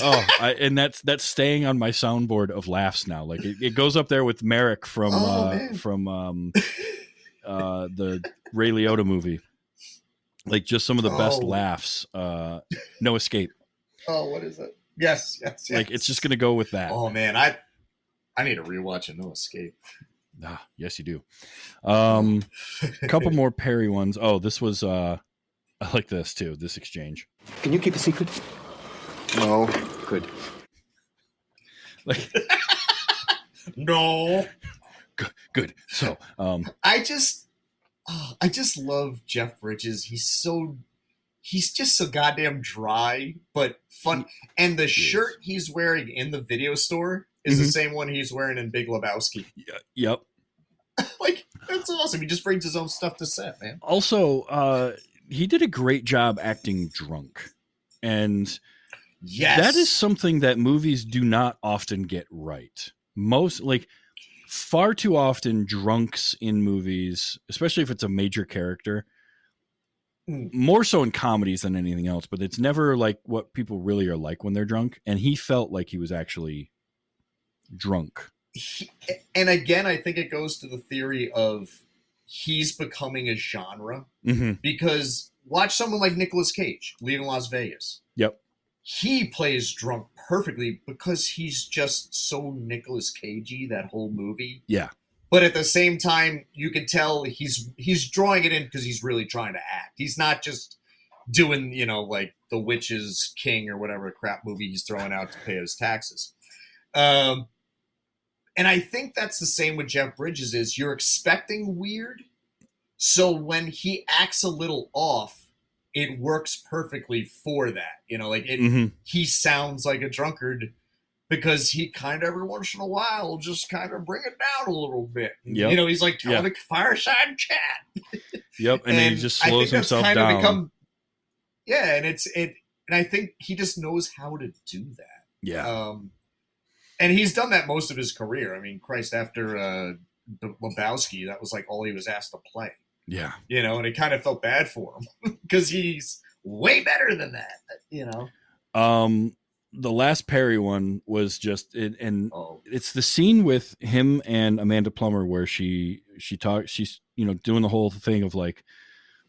oh I, and that's that's staying on my soundboard of laughs now like it, it goes up there with Marek from Oh, uh from um <laughs> uh the ray liotta movie like just some of the best Oh. laughs. Uh, no escape. Oh, what is it? Yes, yes, yes. Like it's just gonna go with that. Oh man, I I need to rewatch it. No Escape. Ah, yes, you do. Um, a couple <laughs> more Perry ones. Oh, this was uh, I like this too. This exchange. Can you keep a secret? No. Good. Like <laughs> No, good. So, um, I just, oh, I just love Jeff Bridges. He's so, he's just so goddamn dry, but fun. And the shirt he's wearing in the video store is the Mhm. same one he's wearing in Big Lebowski. y- yep. <laughs> like that's awesome. He just brings his own stuff to set, man. Also, uh, he did a great job acting drunk, and Yes, that is something that movies do not often get right. Most like far too often drunks in movies, especially if it's a major character, Mm. more so in comedies than anything else, but it's never like what people really are like when they're drunk. And he felt like he was actually drunk. he, and again, I think it goes to the theory of he's becoming a genre Mm-hmm. because watch someone like Nicolas Cage leaving Las Vegas. Yep. He plays drunk perfectly because he's just so Nicolas Cagey that whole movie. Yeah. But at the same time, you can tell he's he's drawing it in because he's really trying to act. He's not just doing, you know, like the Witch's King or whatever crap movie he's throwing out to pay his taxes. Um, and I think that's the same with Jeff Bridges is you're expecting weird. So when he acts a little off, it works perfectly for that. You know, like it, hmm he sounds like a drunkard because he kind of every once in a while just kind of bring it down a little bit. Yep. You know, he's like telling Yeah. a fireside chat. Yep. And, then he just slows himself kind of down. become- yeah, and it's it, and I think he just knows how to do that. yeah. Um, and he's done that most of his career. I mean, Christ, after uh, the Lebowski, that was like all he was asked to play. Yeah. You know, and it kind of felt bad for him <laughs> because he's way better than that. You know. Um, the last Perry one was just, and, and Oh, it's the scene with him and Amanda Plummer where she she talks she's you know doing the whole thing of like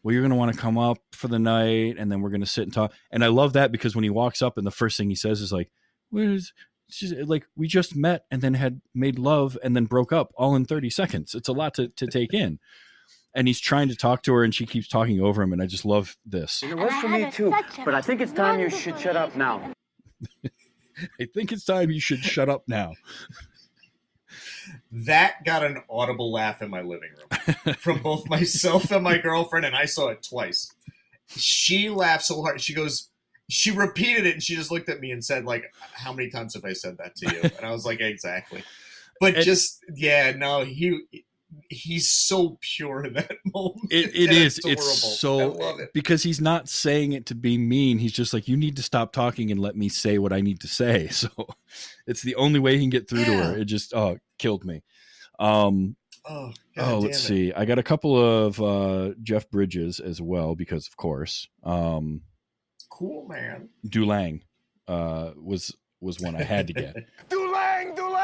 well you're going to want to come up for the night and then we're going to sit and talk and I love that because when he walks up and the first thing he says is like where's she's like we just met and then had made love and then broke up all in 30 seconds it's a lot to, to take in and he's trying to talk to her and she keeps talking over him and I just love this It was for me too, but I think it's time you should shut up now. <laughs> I think it's time you should shut up now <laughs> that got an audible laugh in my living room from both myself and my <laughs> girlfriend, and I saw it twice. She laughed so hard. She goes, she repeated it, and she just looked at me and said, "Like, how many times have I said that to you?" And I was like, "Exactly." But And- just yeah, no, he he's so pure in that <laughs> moment. It, it is. adorable. It's so I love it. because he's not saying it to be mean. He's just like, you need to stop talking and let me say what I need to say. <laughs> So it's the only way he can get through to her. It just oh killed me. Um Oh, oh let's see. I got a couple of uh Jeff Bridges as well because of course. Um Cool man. Dulang uh was was one I had to get. <laughs> Dulang, Dulang!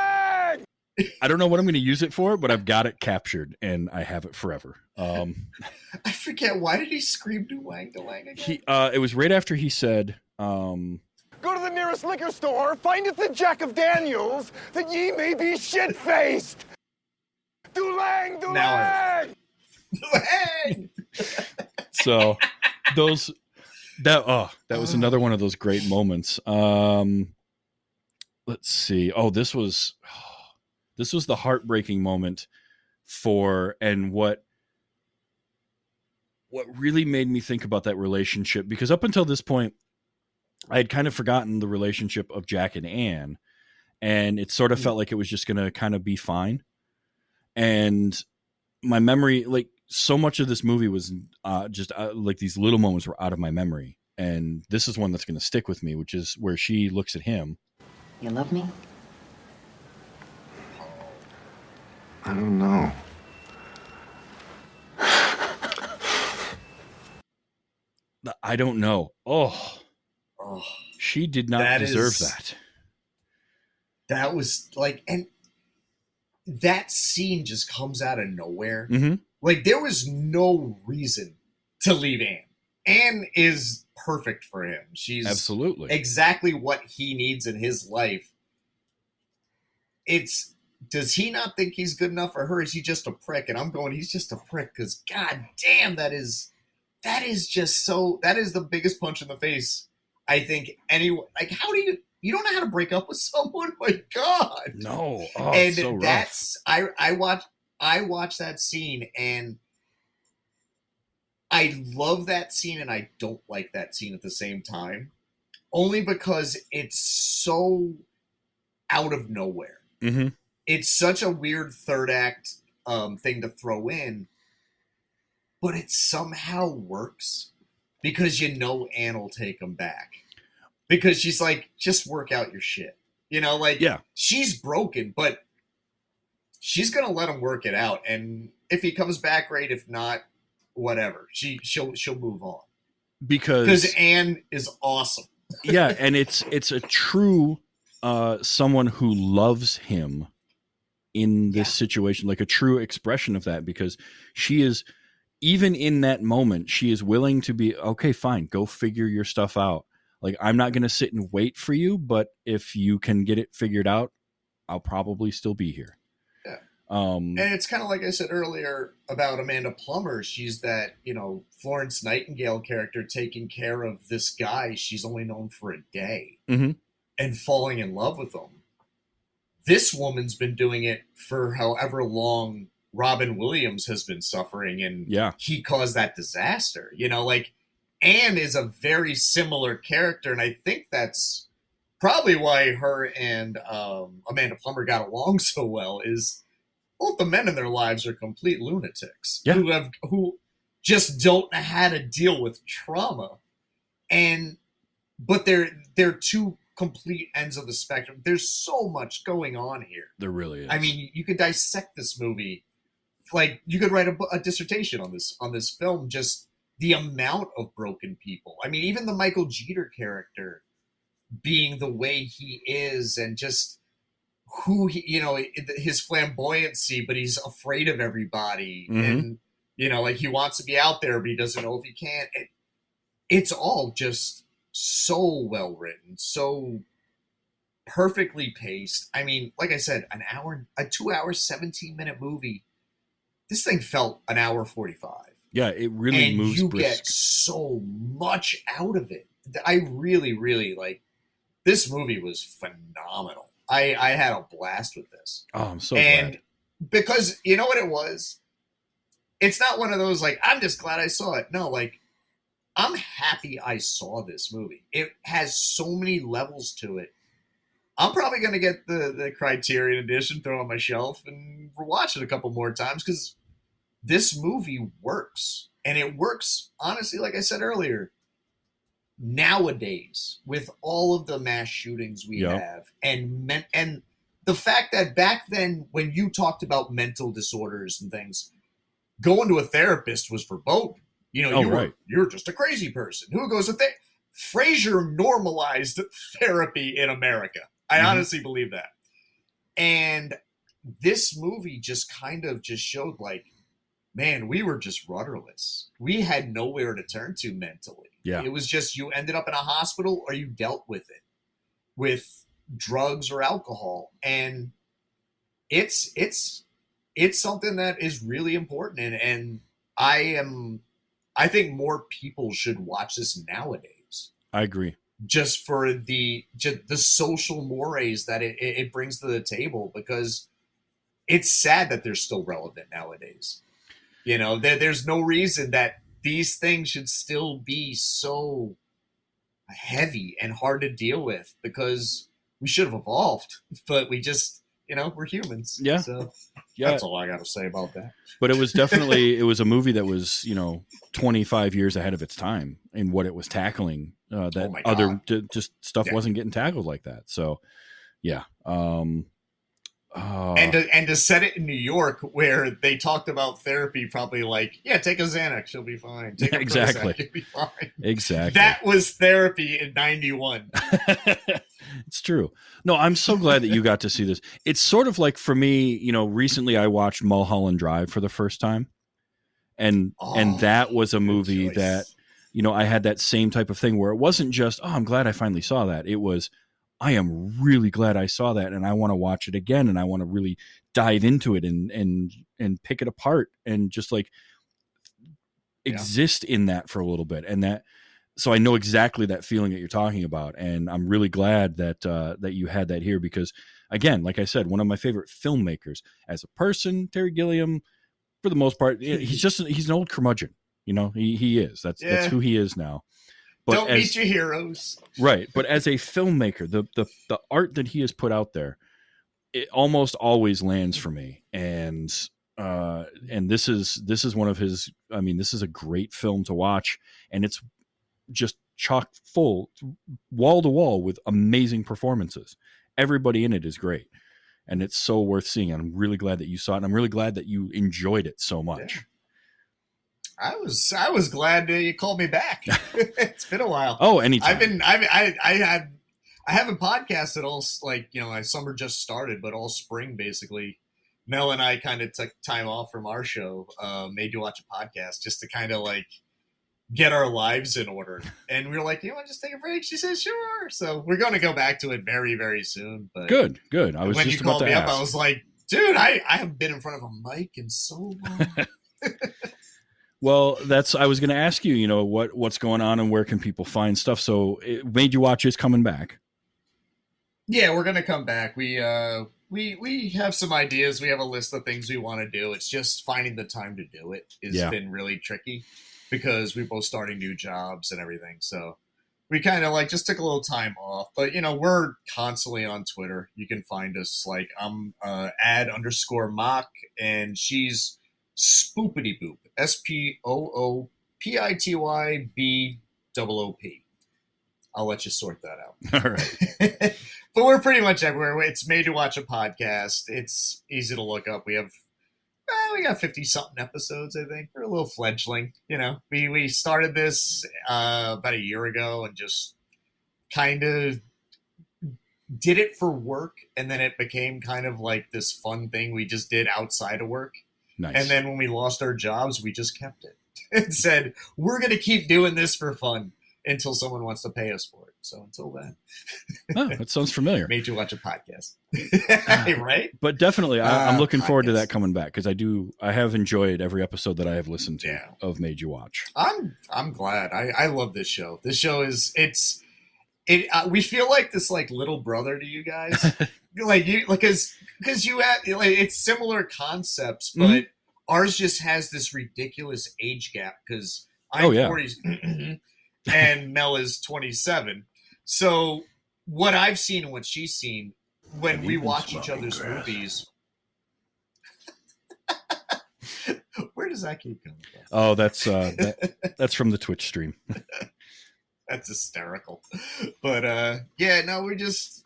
I don't know what I'm going to use it for, but I've got it captured and I have it forever. Um <laughs> I forget why did he scream "Duang Dulang" again? he uh it was right after he said um Go to the nearest liquor store, findeth the Jack of Daniels, that ye may be shit faced! Dulang, <laughs> Dulang! Now I- Dulang! <laughs> so those that oh that was another one of those great moments um let's see oh this was this was the heartbreaking moment for and what what really made me think about that relationship because up until this point i had kind of forgotten the relationship of jack and anne and it sort of felt like it was just going to kind of be fine. And my memory like so much of this movie was uh, just uh, like these little moments were out of my memory and this is one that's going to stick with me which is where she looks at him. You love me? I don't know. i don't know oh Oh. she did not That deserve is- that that was like and that scene just comes out of nowhere Mhm. like there was no reason to leave anne Anne is perfect for him. She's Absolutely. exactly what he needs in his life. It's does he not think he's good enough for her? Is he just a prick? And I'm going, he's just a prick because god damn, that is that is just so that is the biggest punch in the face. I think anyone like how do you you don't know how to break up with <laughs> someone? My God. no. Oh, and so that's I I watch I watch that scene and I love that scene and I don't like that scene at the same time. Only because it's so out of nowhere. Mhm. It's such a weird third act um, thing to throw in, but it somehow works because you know Anne will take him back. Because she's like, just work out your shit. You know, like Yeah. she's broken, but she's gonna let him work it out. And if he comes back, great. If not, whatever. She she'll she'll move on because because Anne is awesome. yeah, and it's it's a true uh someone who loves him in this Yeah. situation, like a true expression of that, because she is even in that moment, she is willing to be okay, fine, go figure your stuff out. Like I'm not gonna sit and wait for you, but if you can get it figured out, I'll probably still be here. Yeah. Um And it's kind of like I said earlier about Amanda Plummer. She's that you know Florence Nightingale character taking care of this guy she's only known for a day Mhm. and falling in love with him. This woman's been doing it for however long Robin Williams has been suffering, and yeah, he caused that disaster. You know, like Anne is a very similar character, and I think that's probably why her and um, Amanda Plummer got along <laughs> so well. Is both the men in their lives are complete lunatics Yeah. who have who just don't know how to deal with trauma, and but they're they're two complete ends of the spectrum. There's so much going on here. there really is. I mean, you could dissect this movie. Like you could write a, a dissertation on this on this film. Just the amount of broken people. I mean, even the Michael Jeter character being the way he is, and just who he, you know, his flamboyancy, but he's afraid of everybody, Mhm. and you know, like he wants to be out there, but he doesn't know if he can. It, it's all just so well written, so perfectly paced. I mean, like I said, an hour, a two hour, 17 minute movie. This thing felt an hour 45. yeah, it really and moves you brisk. get so much out of it. I really, really like this movie was phenomenal. I, I had a blast with this. oh, I'm so and glad. because you know what it was? It's not one of those like, I'm just glad I saw it. No, like, I'm happy I saw this movie. It has so many levels to it. I'm probably going to get the, the Criterion edition, throw on my shelf, and watch it a couple more times because this movie works. And it works, honestly, like I said earlier, nowadays with all of the mass shootings we Yep. have and men- and the fact that back then when you talked about mental disorders and things going to a therapist was verboten you know Oh, you were right. you're just a crazy person who goes to therapy Frasier normalized therapy in America. I Mhm. honestly believe that. And this movie just kind of just showed like, man, we were just rudderless. We had nowhere to turn to mentally. Yeah. It was just you ended up in a hospital or you dealt with it with drugs or alcohol. And it's it's it's something that is really important and, and I am I think more people should watch this nowadays I agree. just for the just the social mores that it, it, brings to the table because it's sad that they're still relevant nowadays. You know, there, there's no reason that these things should still be so heavy and hard to deal with because we should have evolved, <laughs> but we just, you know, we're humans. Yeah. So Yeah, that's all I got to say about that. but it was <laughs> definitely it was a movie that was you know 25 years ahead of its time in what it was tackling uh, that Oh other just stuff Yeah. wasn't getting tackled like that so yeah um uh, and to, and to set it in New York, where they talked about therapy, probably like, yeah, take a Xanax, you'll be fine. Take a <laughs> Prozac, Exactly. you'll be fine. exactly That was therapy in '91. <laughs> it's true no i'm so glad that you got to see this it's sort of like for me you know recently i watched mulholland drive for the first time and Oh, and that was a movie choice. that you know, I had that same type of thing where it wasn't just, oh, I'm glad I finally saw that. It was, I am really glad I saw that and I want to watch it again and I want to really dive into it and and and pick it apart and just like Yeah. exist in that for a little bit and that so I know exactly that feeling that you're talking about and I'm really glad that uh that you had that here because again like I said one of my favorite filmmakers as a person Terry Gilliam for the most part he's just he's an old curmudgeon you know he he is that's Yeah. that's who he is now but Don't as, meet your heroes. right but as a filmmaker the the the art that he has put out there it almost always lands for me. And uh and this is this is one of his i mean this is a great film to watch. And it's just chock full wall to wall with amazing performances. Everybody in it is great. And it's so worth seeing. And i'm really glad that you saw it. And i'm really glad that you enjoyed it so much. Yeah. I was I was glad that you called me back. <laughs> it's been a while. oh anytime I've been I've, I I had I haven't podcasted all s- like you know my summer just started, but all spring basically. Mel and I kind of took time off from our show, uh, made you watch a podcast just to kind of like get our lives in order. And we were like, you want to just take a break? She says, sure. So we're going to go back to it very very soon. But good good i was when just you about called me ask up, I was like, dude, I I haven't been in front of a mic in so long. <laughs> Well, that's I was going to ask you. You know what what's going on and where can people find stuff? So it made you watch is coming back. Yeah, we're gonna come back. We uh we we have some ideas. We have a list of things we want to do. It's just finding the time to do it has Yeah. been really tricky because we're both starting new jobs and everything. So we kind of like just took a little time off. But you know, we're constantly on Twitter. You can find us like I'm uh ad underscore mock and she's spoopity boop. S P O O P I T Y B double O P. I'll let you sort that out. <laughs> All right. <laughs> but we're pretty much everywhere. It's made to watch a podcast. It's easy to look up. We have eh, we got fifty something episodes. I think we're a little fledgling. You know, we we started this uh, about a year ago and just kind of did it for work, and then it became kind of like this fun thing we just did outside of work. Nice. And then when we lost our jobs, we just kept it <laughs> and said we're going to keep doing this for fun until someone wants to pay us for it. So until then <laughs> oh, that sounds familiar. made you watch a podcast, <laughs> right? But definitely, I, I'm Ah, looking forward to that coming back because I do. I have enjoyed every episode that I have listened to Yeah. of Made You Watch. I'm I'm glad. I I love this show. This show is it's it. Uh, we feel like this like little brother to you guys, <laughs> like you like because because you have like it's similar concepts, but Mhm. ours just has this ridiculous age gap because I'm Oh, yeah. 40 <clears throat> and Mel is 27. So what I've seen and what she's seen when And we watch each other's grass. movies. <laughs> Where does that keep coming from? Oh, that's uh, that, <laughs> that's from the Twitch stream. <laughs> That's hysterical. But uh yeah, no, we just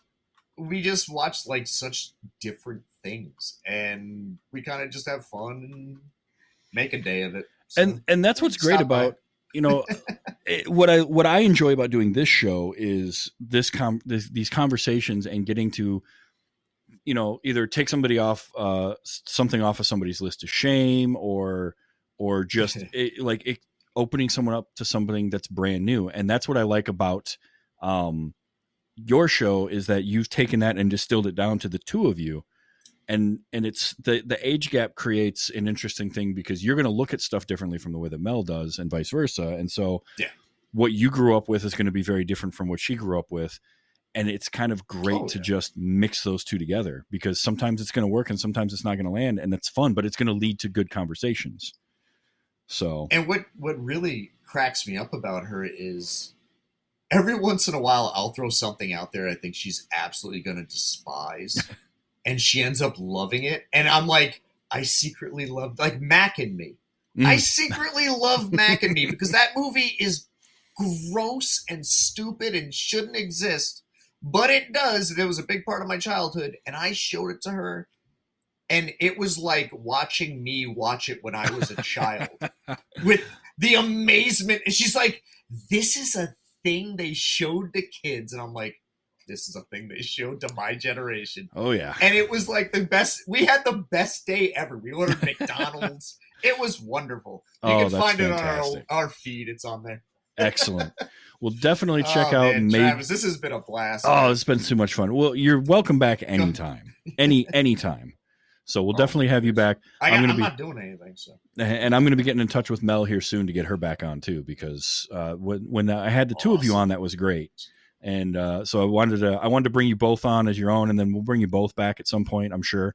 we just watch like such different things and we kind of just have fun and make a day of it. So, and and that's what's great stop by. about you know it, <laughs> what i what i enjoy about doing this show is this com this, these conversations and getting to you know either take somebody off uh something off of somebody's list of shame or or just <laughs> it, like it, opening someone up to something that's brand new and that's what i like about um your show is that you've taken that and distilled it down to the two of you and and it's the the age gap creates an interesting thing because you're going to look at stuff differently from the way that Mel does and vice versa and so Yeah. what you grew up with is going to be very different from what she grew up with and it's kind of great Oh, to yeah. just mix those two together because sometimes it's going to work and sometimes it's not going to land and it's fun but it's going to lead to good conversations so And what what really cracks me up about her is every once in a while I'll throw something out there I think she's absolutely going to despise <laughs> and she ends up loving it and I'm like I secretly love like Mac and Me. I Mm. secretly love Mac and Me because that movie is gross and stupid and shouldn't exist, but it does. and It was a big part of my childhood, and I showed it to her, and it was like watching me watch it when I was a child <laughs> with the amazement. And she's like, "This is a thing they showed to kids," and I'm like, "This is a thing they showed to my generation." oh yeah and it was like the best. We had the best day ever. We ordered <laughs> McDonald's. it was wonderful. You Oh, can find it on fantastic. our, our feed. It's on there. Excellent. <laughs> We'll definitely oh, check Oh, out man, Made. Travis, this has been a blast. Oh, it's been so much fun. Well, you're welcome back anytime. Any anytime. So we'll Oh, definitely have you back. I, I'm gonna I'm be- not doing anything. So <laughs> and I'm going to be getting in touch with Mel here soon to get her back on too, because uh, when when I had the two of you on, that was great. And uh, so I wanted to I wanted to bring you both on as your own, and then we'll bring you both back at some point, I'm sure,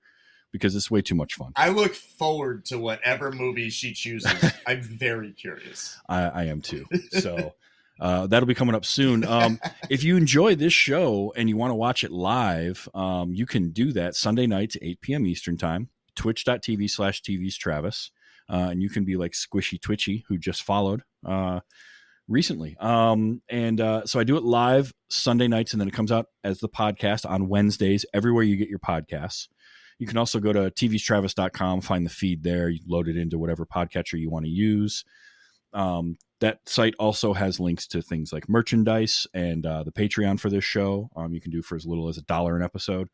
because it's way too much fun. I look forward to whatever movie she chooses. <laughs> I'm very curious. I, I am too. So uh, that'll be coming up soon. Um, <laughs> if you enjoy this show and you want to watch it live, um, you can do that Sunday nights, 8 p.m. Eastern Time, twitch.tv slash TV's Travis. Uh, and you can be like Squishy Twitchy, who just followed uh, recently. Um, and uh, so I do it live Sunday nights, and then it comes out as the podcast on Wednesdays, everywhere you get your podcasts. You can also go to tvstravis.com, find the feed there. You load it into whatever podcatcher you want to use. Um, that site also has links to things like merchandise and uh, the Patreon for this show. Um, you can do for as little as a dollar an episode.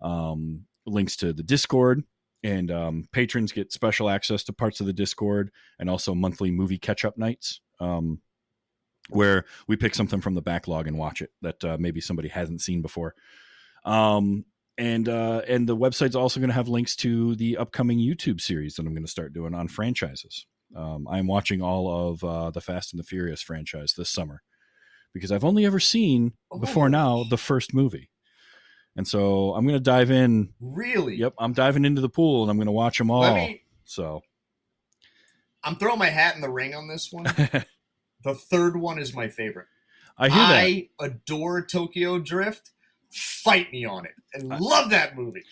Um, links to the Discord, and um, patrons get special access to parts of the Discord and also monthly movie catch up nights. Um, where we pick something from the backlog and watch it that uh, maybe somebody hasn't seen before. Um, and uh, and the website's also going to have links to the upcoming YouTube series that I'm going to start doing on franchises. Um, I'm watching all of uh, the Fast and the Furious franchise this summer because I've only ever seen before Oh. now the first movie, and so I'm going to dive in. Really? Yep, I'm diving into the pool and I'm going to watch them all. Me. so I'm throwing my hat in the ring on this one. <laughs> The third one is my favorite. I hear that. I adore Tokyo Drift. Fight me on it, and I- love that movie.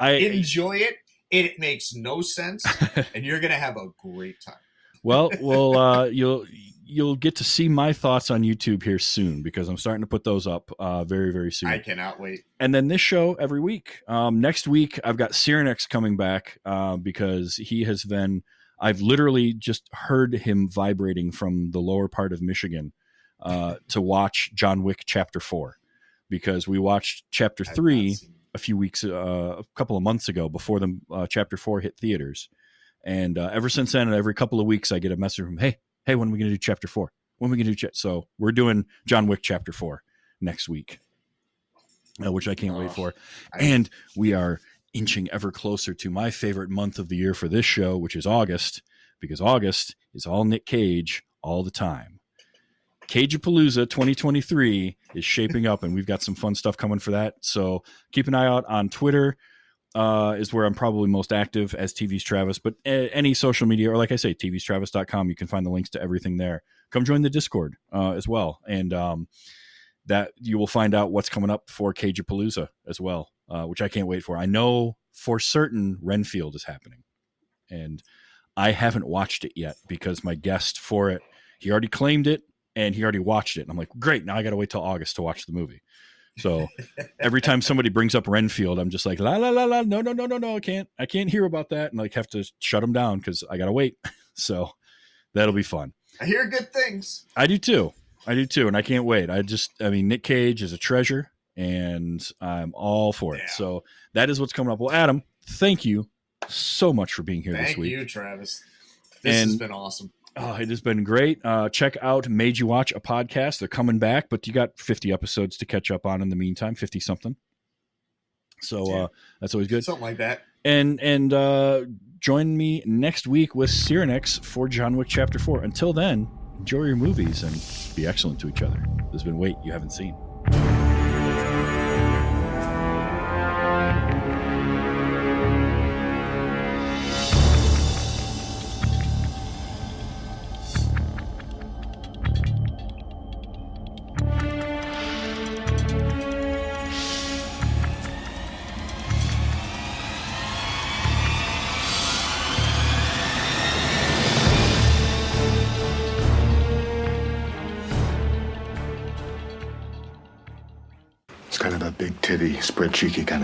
I Enjoy it. It makes no sense, <laughs> and you're gonna have a great time. well, well, uh, you'll you'll get to see my thoughts on YouTube here soon because I'm starting to put those up uh, very very soon. I cannot wait. and then this show every week. Um, next week, I've got Cyrenex coming back uh, because he has been. I've literally just heard him vibrating from the lower part of Michigan uh, to watch John Wick Chapter Four because we watched Chapter Three. A few weeks, uh, a couple of months ago before the uh, Chapter Four hit theaters, and uh, ever since then, every couple of weeks, I get a message from, "Hey, hey, when are we going to do Chapter Four? When are we going to do?" So we're doing John Wick Chapter Four next week, uh, which I can't wait Oh, for. I- And we are inching ever closer to my favorite month of the year for this show, which is August, because August is all Nick Cage all the time. Cageapalooza 2023 is shaping up, and we've got some fun stuff coming for that. So keep an eye out on Twitter. Uh, is where I'm probably most active as TV's Travis, but a- any social media, or like I say, TV's you can find the links to everything there. Come join the Discord uh, as well. And um, that you will find out what's coming up for Cageapalooza as well, uh, which I can't wait for. I know for certain Renfield is happening, and I haven't watched it yet because my guest for it he already claimed it and he already watched it. And I'm like, great, now I got to wait till August to watch the movie. So <laughs> every time somebody brings up Renfield, I'm just like, la la la la, no no no no no, I can't I can't hear about that, and like have to shut them down because I got to wait. <laughs> So that'll be fun. I hear good things. I do too. I do too, and I can't wait. I just, I mean, Nick Cage is a treasure, and I'm all for it. Yeah. So that is what's coming up. Well, Adam, thank you so much for being here this Thank week. you, Travis. This has been awesome. Oh, it has been great. Uh, check out Made You Watch a podcast. They're coming back, but you got 50 episodes to catch up on in the meantime, 50 something. So Yeah. uh, that's always good. Something like that. And and uh, join me next week with Cyrenex for John Wick Chapter 4. Until then, enjoy your movies and be excellent to each other. There's been Wait You Haven't Seen.